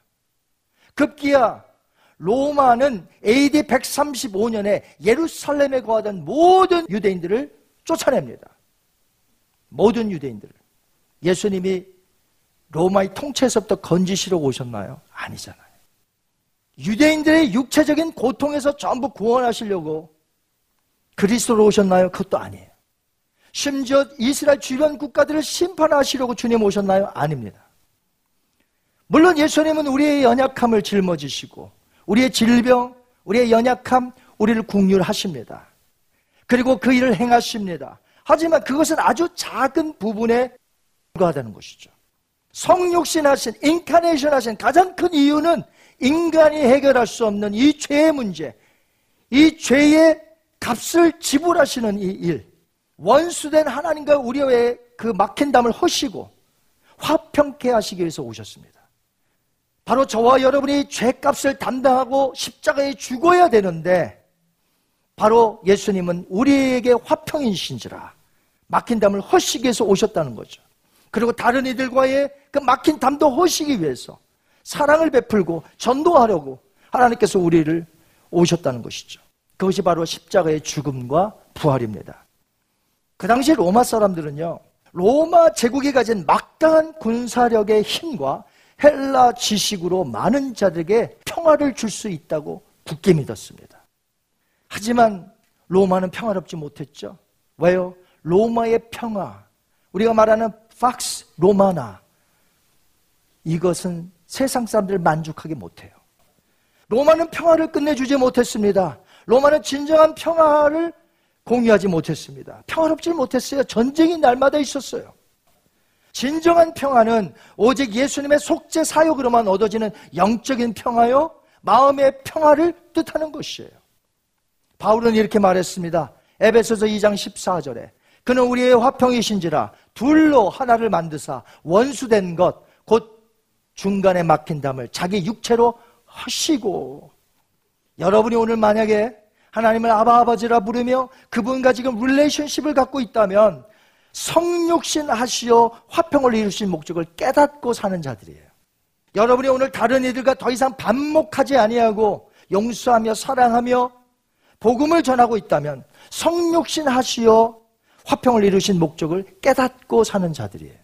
S5: 급기야 로마는 AD 135년에 예루살렘에 거하던 모든 유대인들을 쫓아냅니다. 모든 유대인들을. 예수님이 로마의 통치에서부터 건지시러 오셨나요? 아니잖아요. 유대인들의 육체적인 고통에서 전부 구원하시려고 그리스도로 오셨나요? 그것도 아니에요. 심지어 이스라엘 주변 국가들을 심판하시려고 주님 오셨나요? 아닙니다. 물론 예수님은 우리의 연약함을 짊어지시고 우리의 질병, 우리의 연약함, 우리를 국률하십니다. 그리고 그 일을 행하십니다. 하지만 그것은 아주 작은 부분에 불과하다는 것이죠. 성육신 하신, 인카네이션 하신 가장 큰 이유는 인간이 해결할 수 없는 이 죄의 문제, 이 죄의 값을 지불하시는 이 일, 원수된 하나님과 우리의 그 막힌 담을 허시고 화평케 하시기 위해서 오셨습니다. 바로 저와 여러분이 죄값을 담당하고 십자가에 죽어야 되는데 바로 예수님은 우리에게 화평이신지라 막힌 담을 허시기 위해서 오셨다는 거죠. 그리고 다른 이들과의 그 막힌 담도 허시기 위해서 사랑을 베풀고 전도하려고 하나님께서 우리를 오셨다는 것이죠. 그것이 바로 십자가의 죽음과 부활입니다. 그 당시 로마 사람들은요, 로마 제국이 가진 막강한 군사력의 힘과 헬라 지식으로 많은 자들에게 평화를 줄 수 있다고 굳게 믿었습니다. 하지만 로마는 평화롭지 못했죠. 왜요? 로마의 평화, 우리가 말하는 팍스 로마나 이것은 세상 사람들을 만족하게 못해요. 로마는 평화를 끝내주지 못했습니다. 로마는 진정한 평화를 공유하지 못했습니다. 평화롭지 못했어요. 전쟁이 날마다 있었어요. 진정한 평화는 오직 예수님의 속죄 사역으로만 얻어지는 영적인 평화요, 마음의 평화를 뜻하는 것이에요. 바울은 이렇게 말했습니다. 에베소서 2장 14절에 그는 우리의 화평이신지라 둘로 하나를 만드사 원수된 것 곧 중간에 막힌 담을 자기 육체로 하시고 여러분이 오늘 만약에 하나님을 아바 아버지라 부르며 그분과 지금 relationship을 갖고 있다면 성육신 하시어 화평을 이루신 목적을 깨닫고 사는 자들이에요. 여러분이 오늘 다른 이들과 더 이상 반목하지 아니하고 용서하며 사랑하며 복음을 전하고 있다면 성육신 하시어 화평을 이루신 목적을 깨닫고 사는 자들이에요.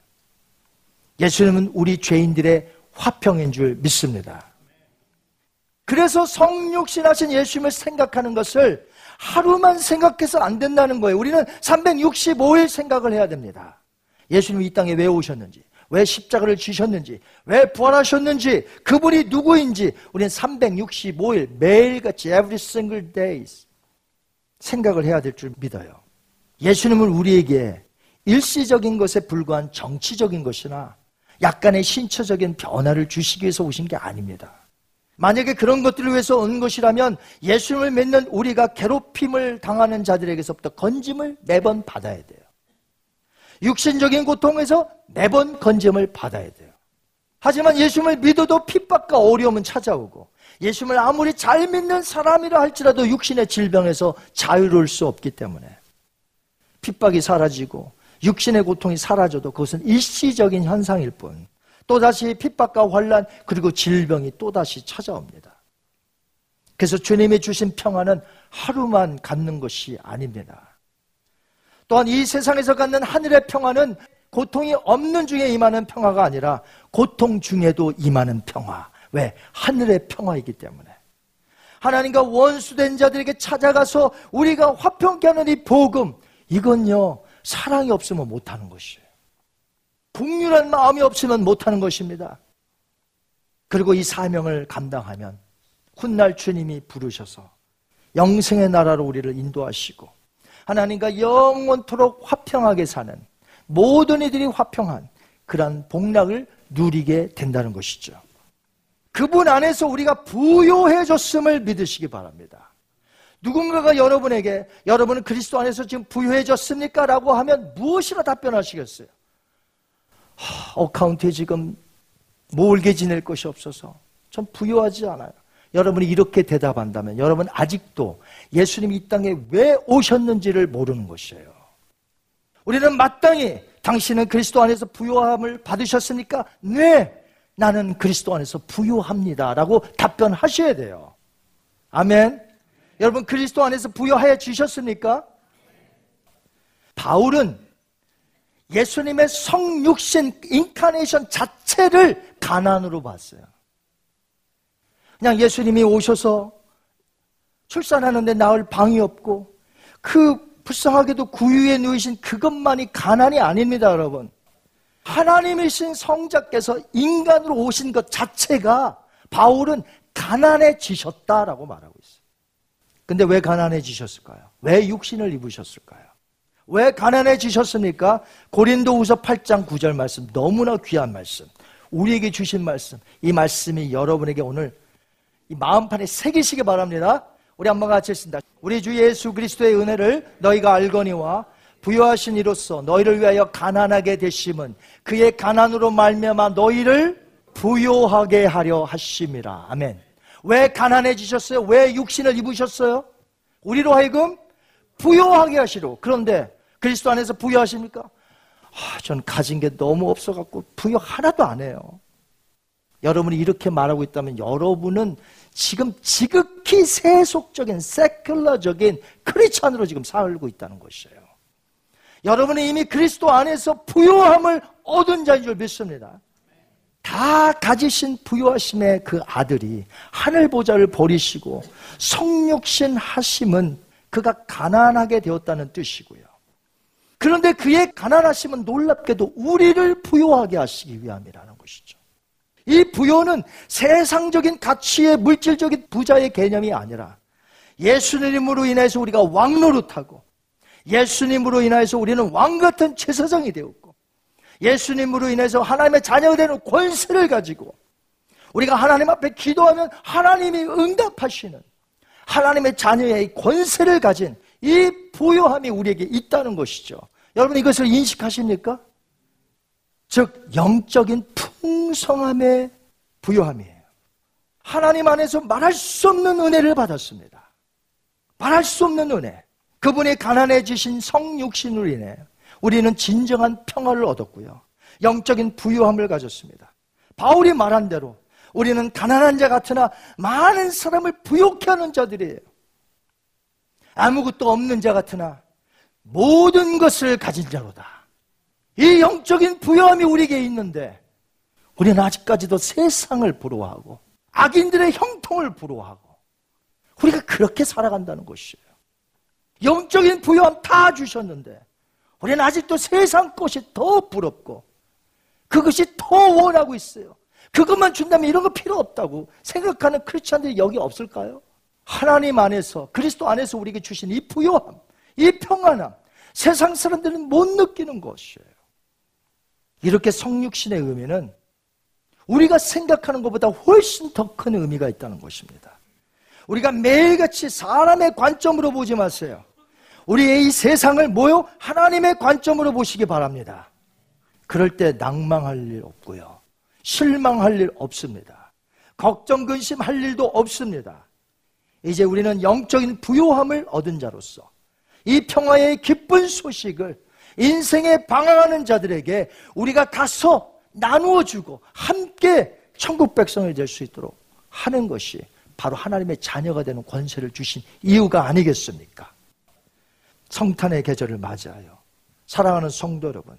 S5: 예수님은 우리 죄인들의 화평인 줄 믿습니다. 그래서 성육신하신 예수님을 생각하는 것을 하루만 생각해서 안 된다는 거예요. 우리는 365일 생각을 해야 됩니다. 예수님이 이 땅에 왜 오셨는지, 왜 십자가를 지셨는지, 왜 부활하셨는지, 그분이 누구인지 우리는 365일 매일같이 every single days 생각을 해야 될 줄 믿어요. 예수님은 우리에게 일시적인 것에 불과한 정치적인 것이나 약간의 신처적인 변화를 주시기 위해서 오신 게 아닙니다. 만약에 그런 것들을 위해서 온 것이라면 예수님을 믿는 우리가 괴롭힘을 당하는 자들에게서부터 건짐을 매번 받아야 돼요. 육신적인 고통에서 매번 건짐을 받아야 돼요. 하지만 예수님을 믿어도 핍박과 어려움은 찾아오고 예수님을 아무리 잘 믿는 사람이라 할지라도 육신의 질병에서 자유로울 수 없기 때문에 핍박이 사라지고 육신의 고통이 사라져도 그것은 일시적인 현상일 뿐 또다시 핍박과 환란 그리고 질병이 또다시 찾아옵니다. 그래서 주님이 주신 평화는 하루만 갖는 것이 아닙니다. 또한 이 세상에서 갖는 하늘의 평화는 고통이 없는 중에 임하는 평화가 아니라 고통 중에도 임하는 평화. 왜? 하늘의 평화이기 때문에. 하나님과 원수된 자들에게 찾아가서 우리가 화평케 하는 이 복음, 이건요, 사랑이 없으면 못하는 것이에요. 국률한 마음이 없으면 못하는 것입니다. 그리고 이 사명을 감당하면 훗날 주님이 부르셔서 영생의 나라로 우리를 인도하시고 하나님과 영원토록 화평하게 사는 모든 이들이 화평한 그러한 복락을 누리게 된다는 것이죠. 그분 안에서 우리가 부요해졌음을 믿으시기 바랍니다. 누군가가 여러분에게 여러분은 그리스도 안에서 지금 부유해졌습니까? 라고 하면 무엇이라 답변하시겠어요? 하, 어카운트에 지금 몰게 지낼 것이 없어서 전 부유하지 않아요. 여러분이 이렇게 대답한다면 여러분 아직도 예수님이 이 땅에 왜 오셨는지를 모르는 것이에요. 우리는 마땅히 당신은 그리스도 안에서 부유함을 받으셨습니까? 네, 나는 그리스도 안에서 부유합니다. 라고 답변하셔야 돼요. 아멘. 여러분 그리스도 안에서 부여하여 주셨습니까? 바울은 예수님의 성육신 인카네이션 자체를 가난으로 봤어요. 그냥 예수님이 오셔서 출산하는데 나을 방이 없고 그 불쌍하게도 구유에 누이신 그것만이 가난이 아닙니다, 여러분. 하나님이신 성자께서 인간으로 오신 것 자체가 바울은 가난해지셨다라고 말하고 있어요. 근데 왜 가난해지셨을까요? 왜 육신을 입으셨을까요? 왜 가난해지셨습니까? 고린도후서 8장 9절 말씀 너무나 귀한 말씀. 우리에게 주신 말씀. 이 말씀이 여러분에게 오늘 이 마음판에 새기시기 바랍니다. 우리 한번 같이 했습니다. 우리 주 예수 그리스도의 은혜를 너희가 알거니와 부여하신 이로써 너희를 위하여 가난하게 되심은 그의 가난으로 말미암아 너희를 부요하게 하려 하심이라. 아멘. 왜 가난해지셨어요? 왜 육신을 입으셨어요? 우리로 하여금 부요하게 하시로. 그런데 그리스도 안에서 부여하십니까? 아, 전 가진 게 너무 없어갖고 부여 하나도 안 해요. 여러분이 이렇게 말하고 있다면 여러분은 지금 지극히 세속적인 세큘러적인 크리스찬으로 지금 살고 있다는 것이에요. 여러분은 이미 그리스도 안에서 부요함을 얻은 자인 줄 믿습니다. 다 가지신 부요하심의 그 아들이 하늘 보좌를 버리시고 성육신 하심은 그가 가난하게 되었다는 뜻이고요. 그런데 그의 가난하심은 놀랍게도 우리를 부요하게 하시기 위함이라는 것이죠. 이 부요는 세상적인 가치의 물질적인 부자의 개념이 아니라 예수님으로 인해서 우리가 왕노릇하고 예수님으로 인해서 우리는 왕 같은 제사장이 되었고 예수님으로 인해서 하나님의 자녀가 되는 권세를 가지고 우리가 하나님 앞에 기도하면 하나님이 응답하시는 하나님의 자녀의 권세를 가진 이 부요함이 우리에게 있다는 것이죠. 여러분 이것을 인식하십니까? 즉 영적인 풍성함의 부요함이에요. 하나님 안에서 말할 수 없는 은혜를 받았습니다. 말할 수 없는 은혜. 그분이 가난해지신 성육신으로 인해 우리는 진정한 평화를 얻었고요. 영적인 부유함을 가졌습니다. 바울이 말한 대로 우리는 가난한 자 같으나 많은 사람을 부욕해 하는 자들이에요. 아무것도 없는 자 같으나 모든 것을 가진 자로다. 이 영적인 부여함이 우리에게 있는데 우리는 아직까지도 세상을 부러워하고 악인들의 형통을 부러워하고 우리가 그렇게 살아간다는 것이에요. 영적인 부여함 다 주셨는데 우리는 아직도 세상 것이 더 부럽고 그것이 더 원하고 있어요. 그것만 준다면 이런 거 필요 없다고 생각하는 크리스찬들이 여기 없을까요? 하나님 안에서 그리스도 안에서 우리에게 주신 이 부요함, 이 평안함 세상 사람들은 못 느끼는 것이에요. 이렇게 성육신의 의미는 우리가 생각하는 것보다 훨씬 더 큰 의미가 있다는 것입니다. 우리가 매일같이 사람의 관점으로 보지 마세요. 우리의 이 세상을 모여 하나님의 관점으로 보시기 바랍니다. 그럴 때 낭망할 일 없고요. 실망할 일 없습니다. 걱정, 근심 할 일도 없습니다. 이제 우리는 영적인 부요함을 얻은 자로서 이 평화의 기쁜 소식을 인생에 방황하는 자들에게 우리가 가서 나누어 주고 함께 천국 백성이 될 수 있도록 하는 것이 바로 하나님의 자녀가 되는 권세를 주신 이유가 아니겠습니까? 성탄의 계절을 맞이하여 사랑하는 성도 여러분,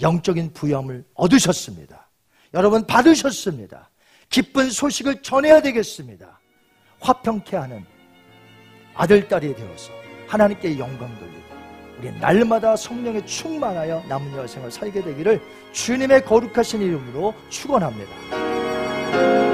S5: 영적인 부여함을 얻으셨습니다. 여러분 받으셨습니다. 기쁜 소식을 전해야 되겠습니다. 화평케 하는 아들, 딸이 되어서 하나님께 영광 돌리고 우리 날마다 성령에 충만하여 남은 여생을 살게 되기를 주님의 거룩하신 이름으로 축원합니다.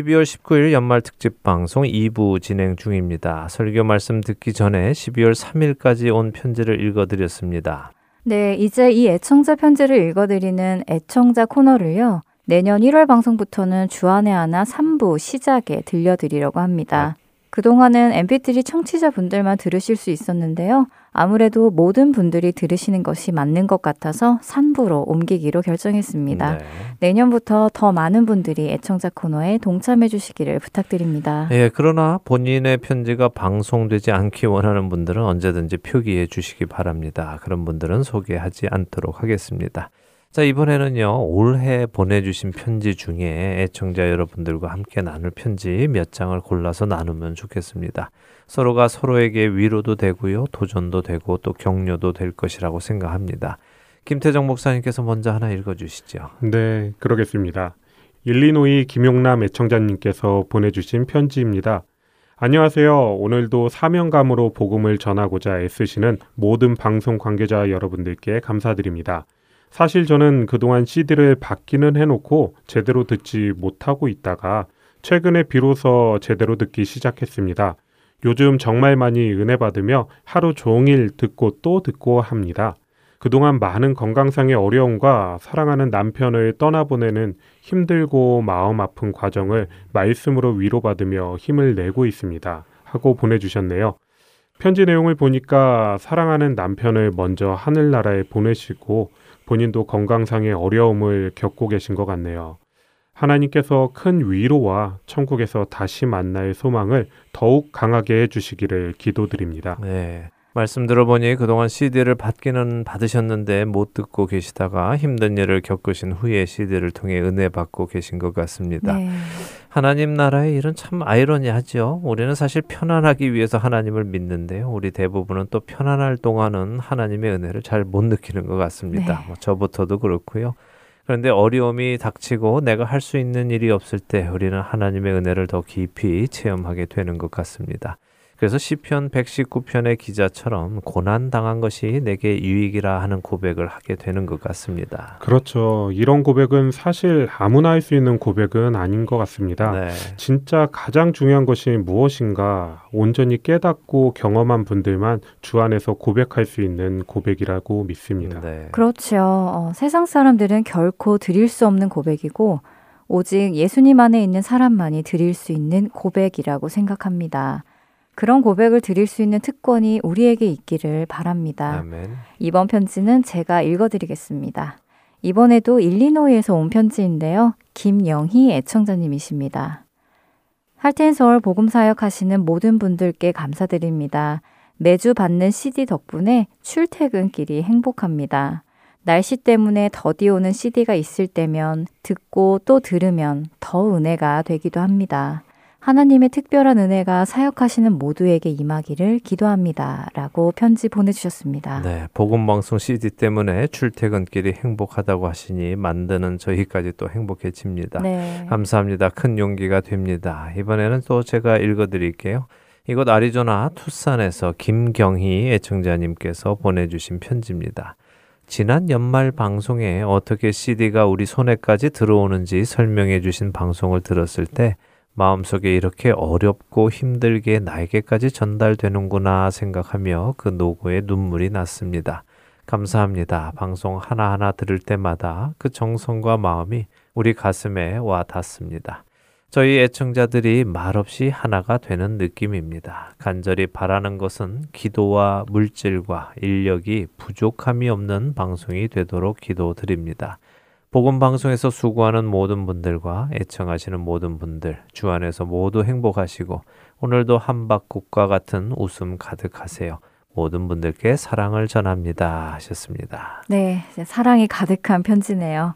S2: 12월 19일 연말 특집 방송 2부 진행 중입니다. 설교 말씀 듣기 전에 12월 3일까지 온 편지를 읽어드렸습니다.
S1: 네, 이제 이 애청자 편지를 읽어드리는 애청자 코너를요. 내년 1월 방송부터는 주안의 하나 3부 시작에 들려드리려고 합니다. 그동안은 mp3 청취자분들만 들으실 수 있었는데요. 아무래도 모든 분들이 들으시는 것이 맞는 것 같아서 3부로 옮기기로 결정했습니다. 네. 내년부터 더 많은 분들이 애청자 코너에 동참해 주시기를 부탁드립니다.
S2: 예, 그러나 본인의 편지가 방송되지 않기 원하는 분들은 언제든지 표기해 주시기 바랍니다. 그런 분들은 소개하지 않도록 하겠습니다. 자, 이번에는요, 올해 보내주신 편지 중에 애청자 여러분들과 함께 나눌 편지 몇 장을 골라서 나누면 좋겠습니다. 서로가 서로에게 위로도 되고요, 도전도 되고 또 격려도 될 것이라고 생각합니다. 김태정 목사님께서 먼저 하나 읽어주시죠.
S3: 네, 그러겠습니다. 일리노이 김용남 애청자님께서 보내주신 편지입니다. 안녕하세요. 오늘도 사명감으로 복음을 전하고자 애쓰시는 모든 방송 관계자 여러분들께 감사드립니다. 사실 저는 그동안 CD를 받기는 해놓고 제대로 듣지 못하고 있다가 최근에 비로소 제대로 듣기 시작했습니다. 요즘 정말 많이 은혜 받으며 하루 종일 듣고 또 듣고 합니다. 그동안 많은 건강상의 어려움과 사랑하는 남편을 떠나보내는 힘들고 마음 아픈 과정을 말씀으로 위로받으며 힘을 내고 있습니다. 하고 보내주셨네요. 편지 내용을 보니까 사랑하는 남편을 먼저 하늘나라에 보내시고 본인도 건강상의 어려움을 겪고 계신 것 같네요. 하나님께서 큰 위로와 천국에서 다시 만날 소망을 더욱 강하게 해주시기를 기도드립니다.
S2: 네. 말씀 들어보니 그동안 CD를 받기는 받으셨는데 못 듣고 계시다가 힘든 일을 겪으신 후에 CD를 통해 은혜 받고 계신 것 같습니다. 네. 하나님 나라의 일은 참 아이러니하죠. 우리는 사실 편안하기 위해서 하나님을 믿는데요. 우리 대부분은 또 편안할 동안은 하나님의 은혜를 잘 못 느끼는 것 같습니다. 네. 뭐 저부터도 그렇고요. 그런데 어려움이 닥치고 내가 할 수 있는 일이 없을 때 우리는 하나님의 은혜를 더 깊이 체험하게 되는 것 같습니다. 그래서 시편 119편의 기자처럼 고난 당한 것이 내게 유익이라 하는 고백을 하게 되는 것 같습니다.
S3: 그렇죠. 이런 고백은 사실 아무나 할 수 있는 고백은 아닌 것 같습니다. 네. 진짜 가장 중요한 것이 무엇인가 온전히 깨닫고 경험한 분들만 주 안에서 고백할 수 있는 고백이라고 믿습니다. 네.
S1: 그렇죠. 어, 세상 사람들은 결코 드릴 수 없는 고백이고 오직 예수님 안에 있는 사람만이 드릴 수 있는 고백이라고 생각합니다. 그런 고백을 드릴 수 있는 특권이 우리에게 있기를 바랍니다. 아멘. 이번 편지는 제가 읽어드리겠습니다. 이번에도 일리노이에서 온 편지인데요. 김영희 애청자님이십니다. 할텐 서울 복음 사역 하시는 모든 분들께 감사드립니다. 매주 받는 CD 덕분에 출퇴근길이 행복합니다. 날씨 때문에 더디 오는 CD가 있을 때면 듣고 또 들으면 더 은혜가 되기도 합니다. 하나님의 특별한 은혜가 사역하시는 모두에게 임하기를 기도합니다. 라고 편지 보내주셨습니다.
S2: 네, 복음방송 CD 때문에 출퇴근길이 행복하다고 하시니 만드는 저희까지 또 행복해집니다. 네. 감사합니다. 큰 용기가 됩니다. 이번에는 또 제가 읽어드릴게요. 이곳 아리조나 투싼에서 김경희 애청자님께서 보내주신 편지입니다. 지난 연말 방송에 어떻게 CD가 우리 손에까지 들어오는지 설명해 주신 방송을 들었을 때 마음속에 이렇게 어렵고 힘들게 나에게까지 전달되는구나 생각하며 그 노고에 눈물이 났습니다. 감사합니다. 방송 하나하나 들을 때마다 그 정성과 마음이 우리 가슴에 와 닿습니다. 저희 애청자들이 말없이 하나가 되는 느낌입니다. 간절히 바라는 것은 기도와 물질과 인력이 부족함이 없는 방송이 되도록 기도드립니다. 복음 방송에서 수고하는 모든 분들과 애청하시는 모든 분들 주 안에서 모두 행복하시고 오늘도 한박국과 같은 웃음 가득하세요. 모든 분들께 사랑을 전합니다 하셨습니다.
S1: 네, 사랑이 가득한 편지네요.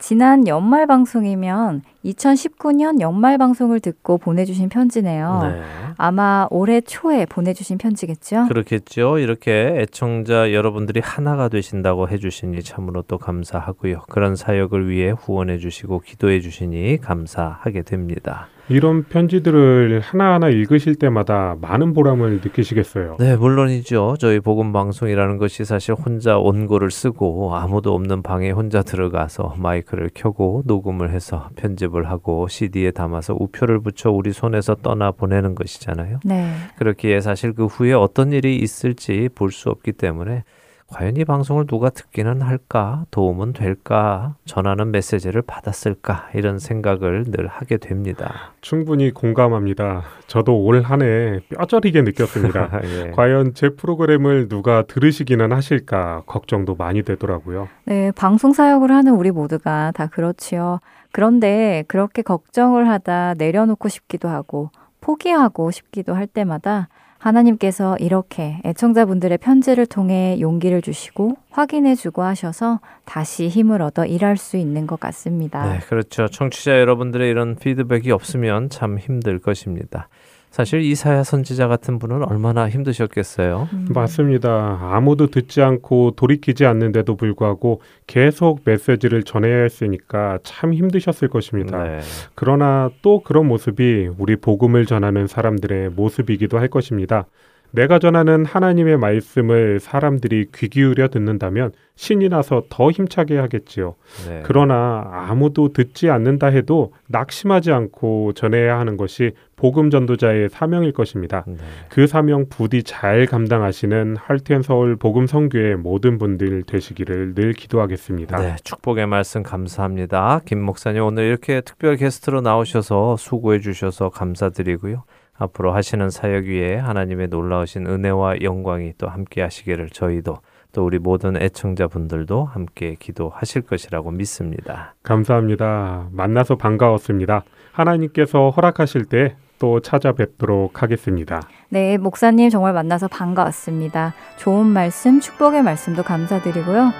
S1: 지난 연말 방송이면 2019년 연말 방송을 듣고 보내주신 편지네요. 네. 아마 올해 초에 보내주신 편지겠죠?
S2: 그렇겠죠. 이렇게 애청자 여러분들이 하나가 되신다고 해주시니 참으로 또 감사하고요. 그런 사역을 위해 후원해 주시고 기도해 주시니 감사하게 됩니다.
S3: 이런 편지들을 하나하나 읽으실 때마다 많은 보람을 느끼시겠어요.
S2: 네, 물론이죠. 저희 복음 방송이라는 것이 사실 혼자 원고를 쓰고 아무도 없는 방에 혼자 들어가서 마이크를 켜고 녹음을 해서 편집을 하고 CD에 담아서 우표를 붙여 우리 손에서 떠나 보내는 것이잖아요. 네. 그렇기에 사실 그 후에 어떤 일이 있을지 볼 수 없기 때문에 과연 이 방송을 누가 듣기는 할까? 도움은 될까? 전하는 메시지를 받았을까? 이런 생각을 늘 하게 됩니다.
S3: 충분히 공감합니다. 저도 올 한 해 뼈저리게 느꼈습니다. 예. 과연 제 프로그램을 누가 들으시기는 하실까? 걱정도 많이 되더라고요.
S1: 네, 방송 사역을 하는 우리 모두가 다 그렇지요. 그런데 그렇게 걱정을 하다 내려놓고 싶기도 하고 포기하고 싶기도 할 때마다 하나님께서 이렇게 애청자분들의 편지를 통해 용기를 주시고 확인해 주고 하셔서 다시 힘을 얻어 일할 수 있는 것 같습니다.
S2: 네, 그렇죠. 청취자 여러분들의 이런 피드백이 없으면 참 힘들 것입니다. 사실 이사야 선지자 같은 분은 얼마나 힘드셨겠어요.
S3: 음. 맞습니다. 아무도 듣지 않고 돌이키지 않는데도 불구하고 계속 메시지를 전해야 했으니까 참 힘드셨을 것입니다. 네. 그러나 또 그런 모습이 우리 복음을 전하는 사람들의 모습이기도 할 것입니다. 내가 전하는 하나님의 말씀을 사람들이 귀 기울여 듣는다면 신이 나서 더 힘차게 하겠지요. 네. 그러나 아무도 듣지 않는다 해도 낙심하지 않고 전해야 하는 것이 복음 전도자의 사명일 것입니다. 네. 그 사명 부디 잘 감당하시는 할텐 서울 복음 성교의 모든 분들 되시기를 늘 기도하겠습니다. 네,
S2: 축복의 말씀 감사합니다. 김 목사님 오늘 이렇게 특별 게스트로 나오셔서 수고해 주셔서 감사드리고요. 앞으로 하시는 사역 위에 하나님의 놀라우신 은혜와 영광이 또 함께 하시기를 저희도 또 우리 모든 애청자분들도 함께 기도하실 것이라고 믿습니다.
S3: 감사합니다. 만나서 반가웠습니다. 하나님께서 허락하실 때 또 찾아뵙도록 하겠습니다.
S1: 네, 목사님 정말 만나서 반가웠습니다. 좋은 말씀, 축복의 말씀도 감사드리고요.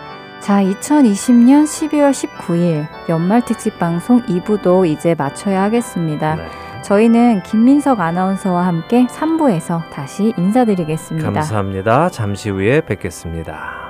S1: 자, 2020년 12월 19일 연말 특집 방송 2부도 이제 마쳐야 하겠습니다. 네. 저희는 김민석 아나운서와 함께 3부에서 다시 인사드리겠습니다.
S2: 감사합니다. 잠시 후에 뵙겠습니다.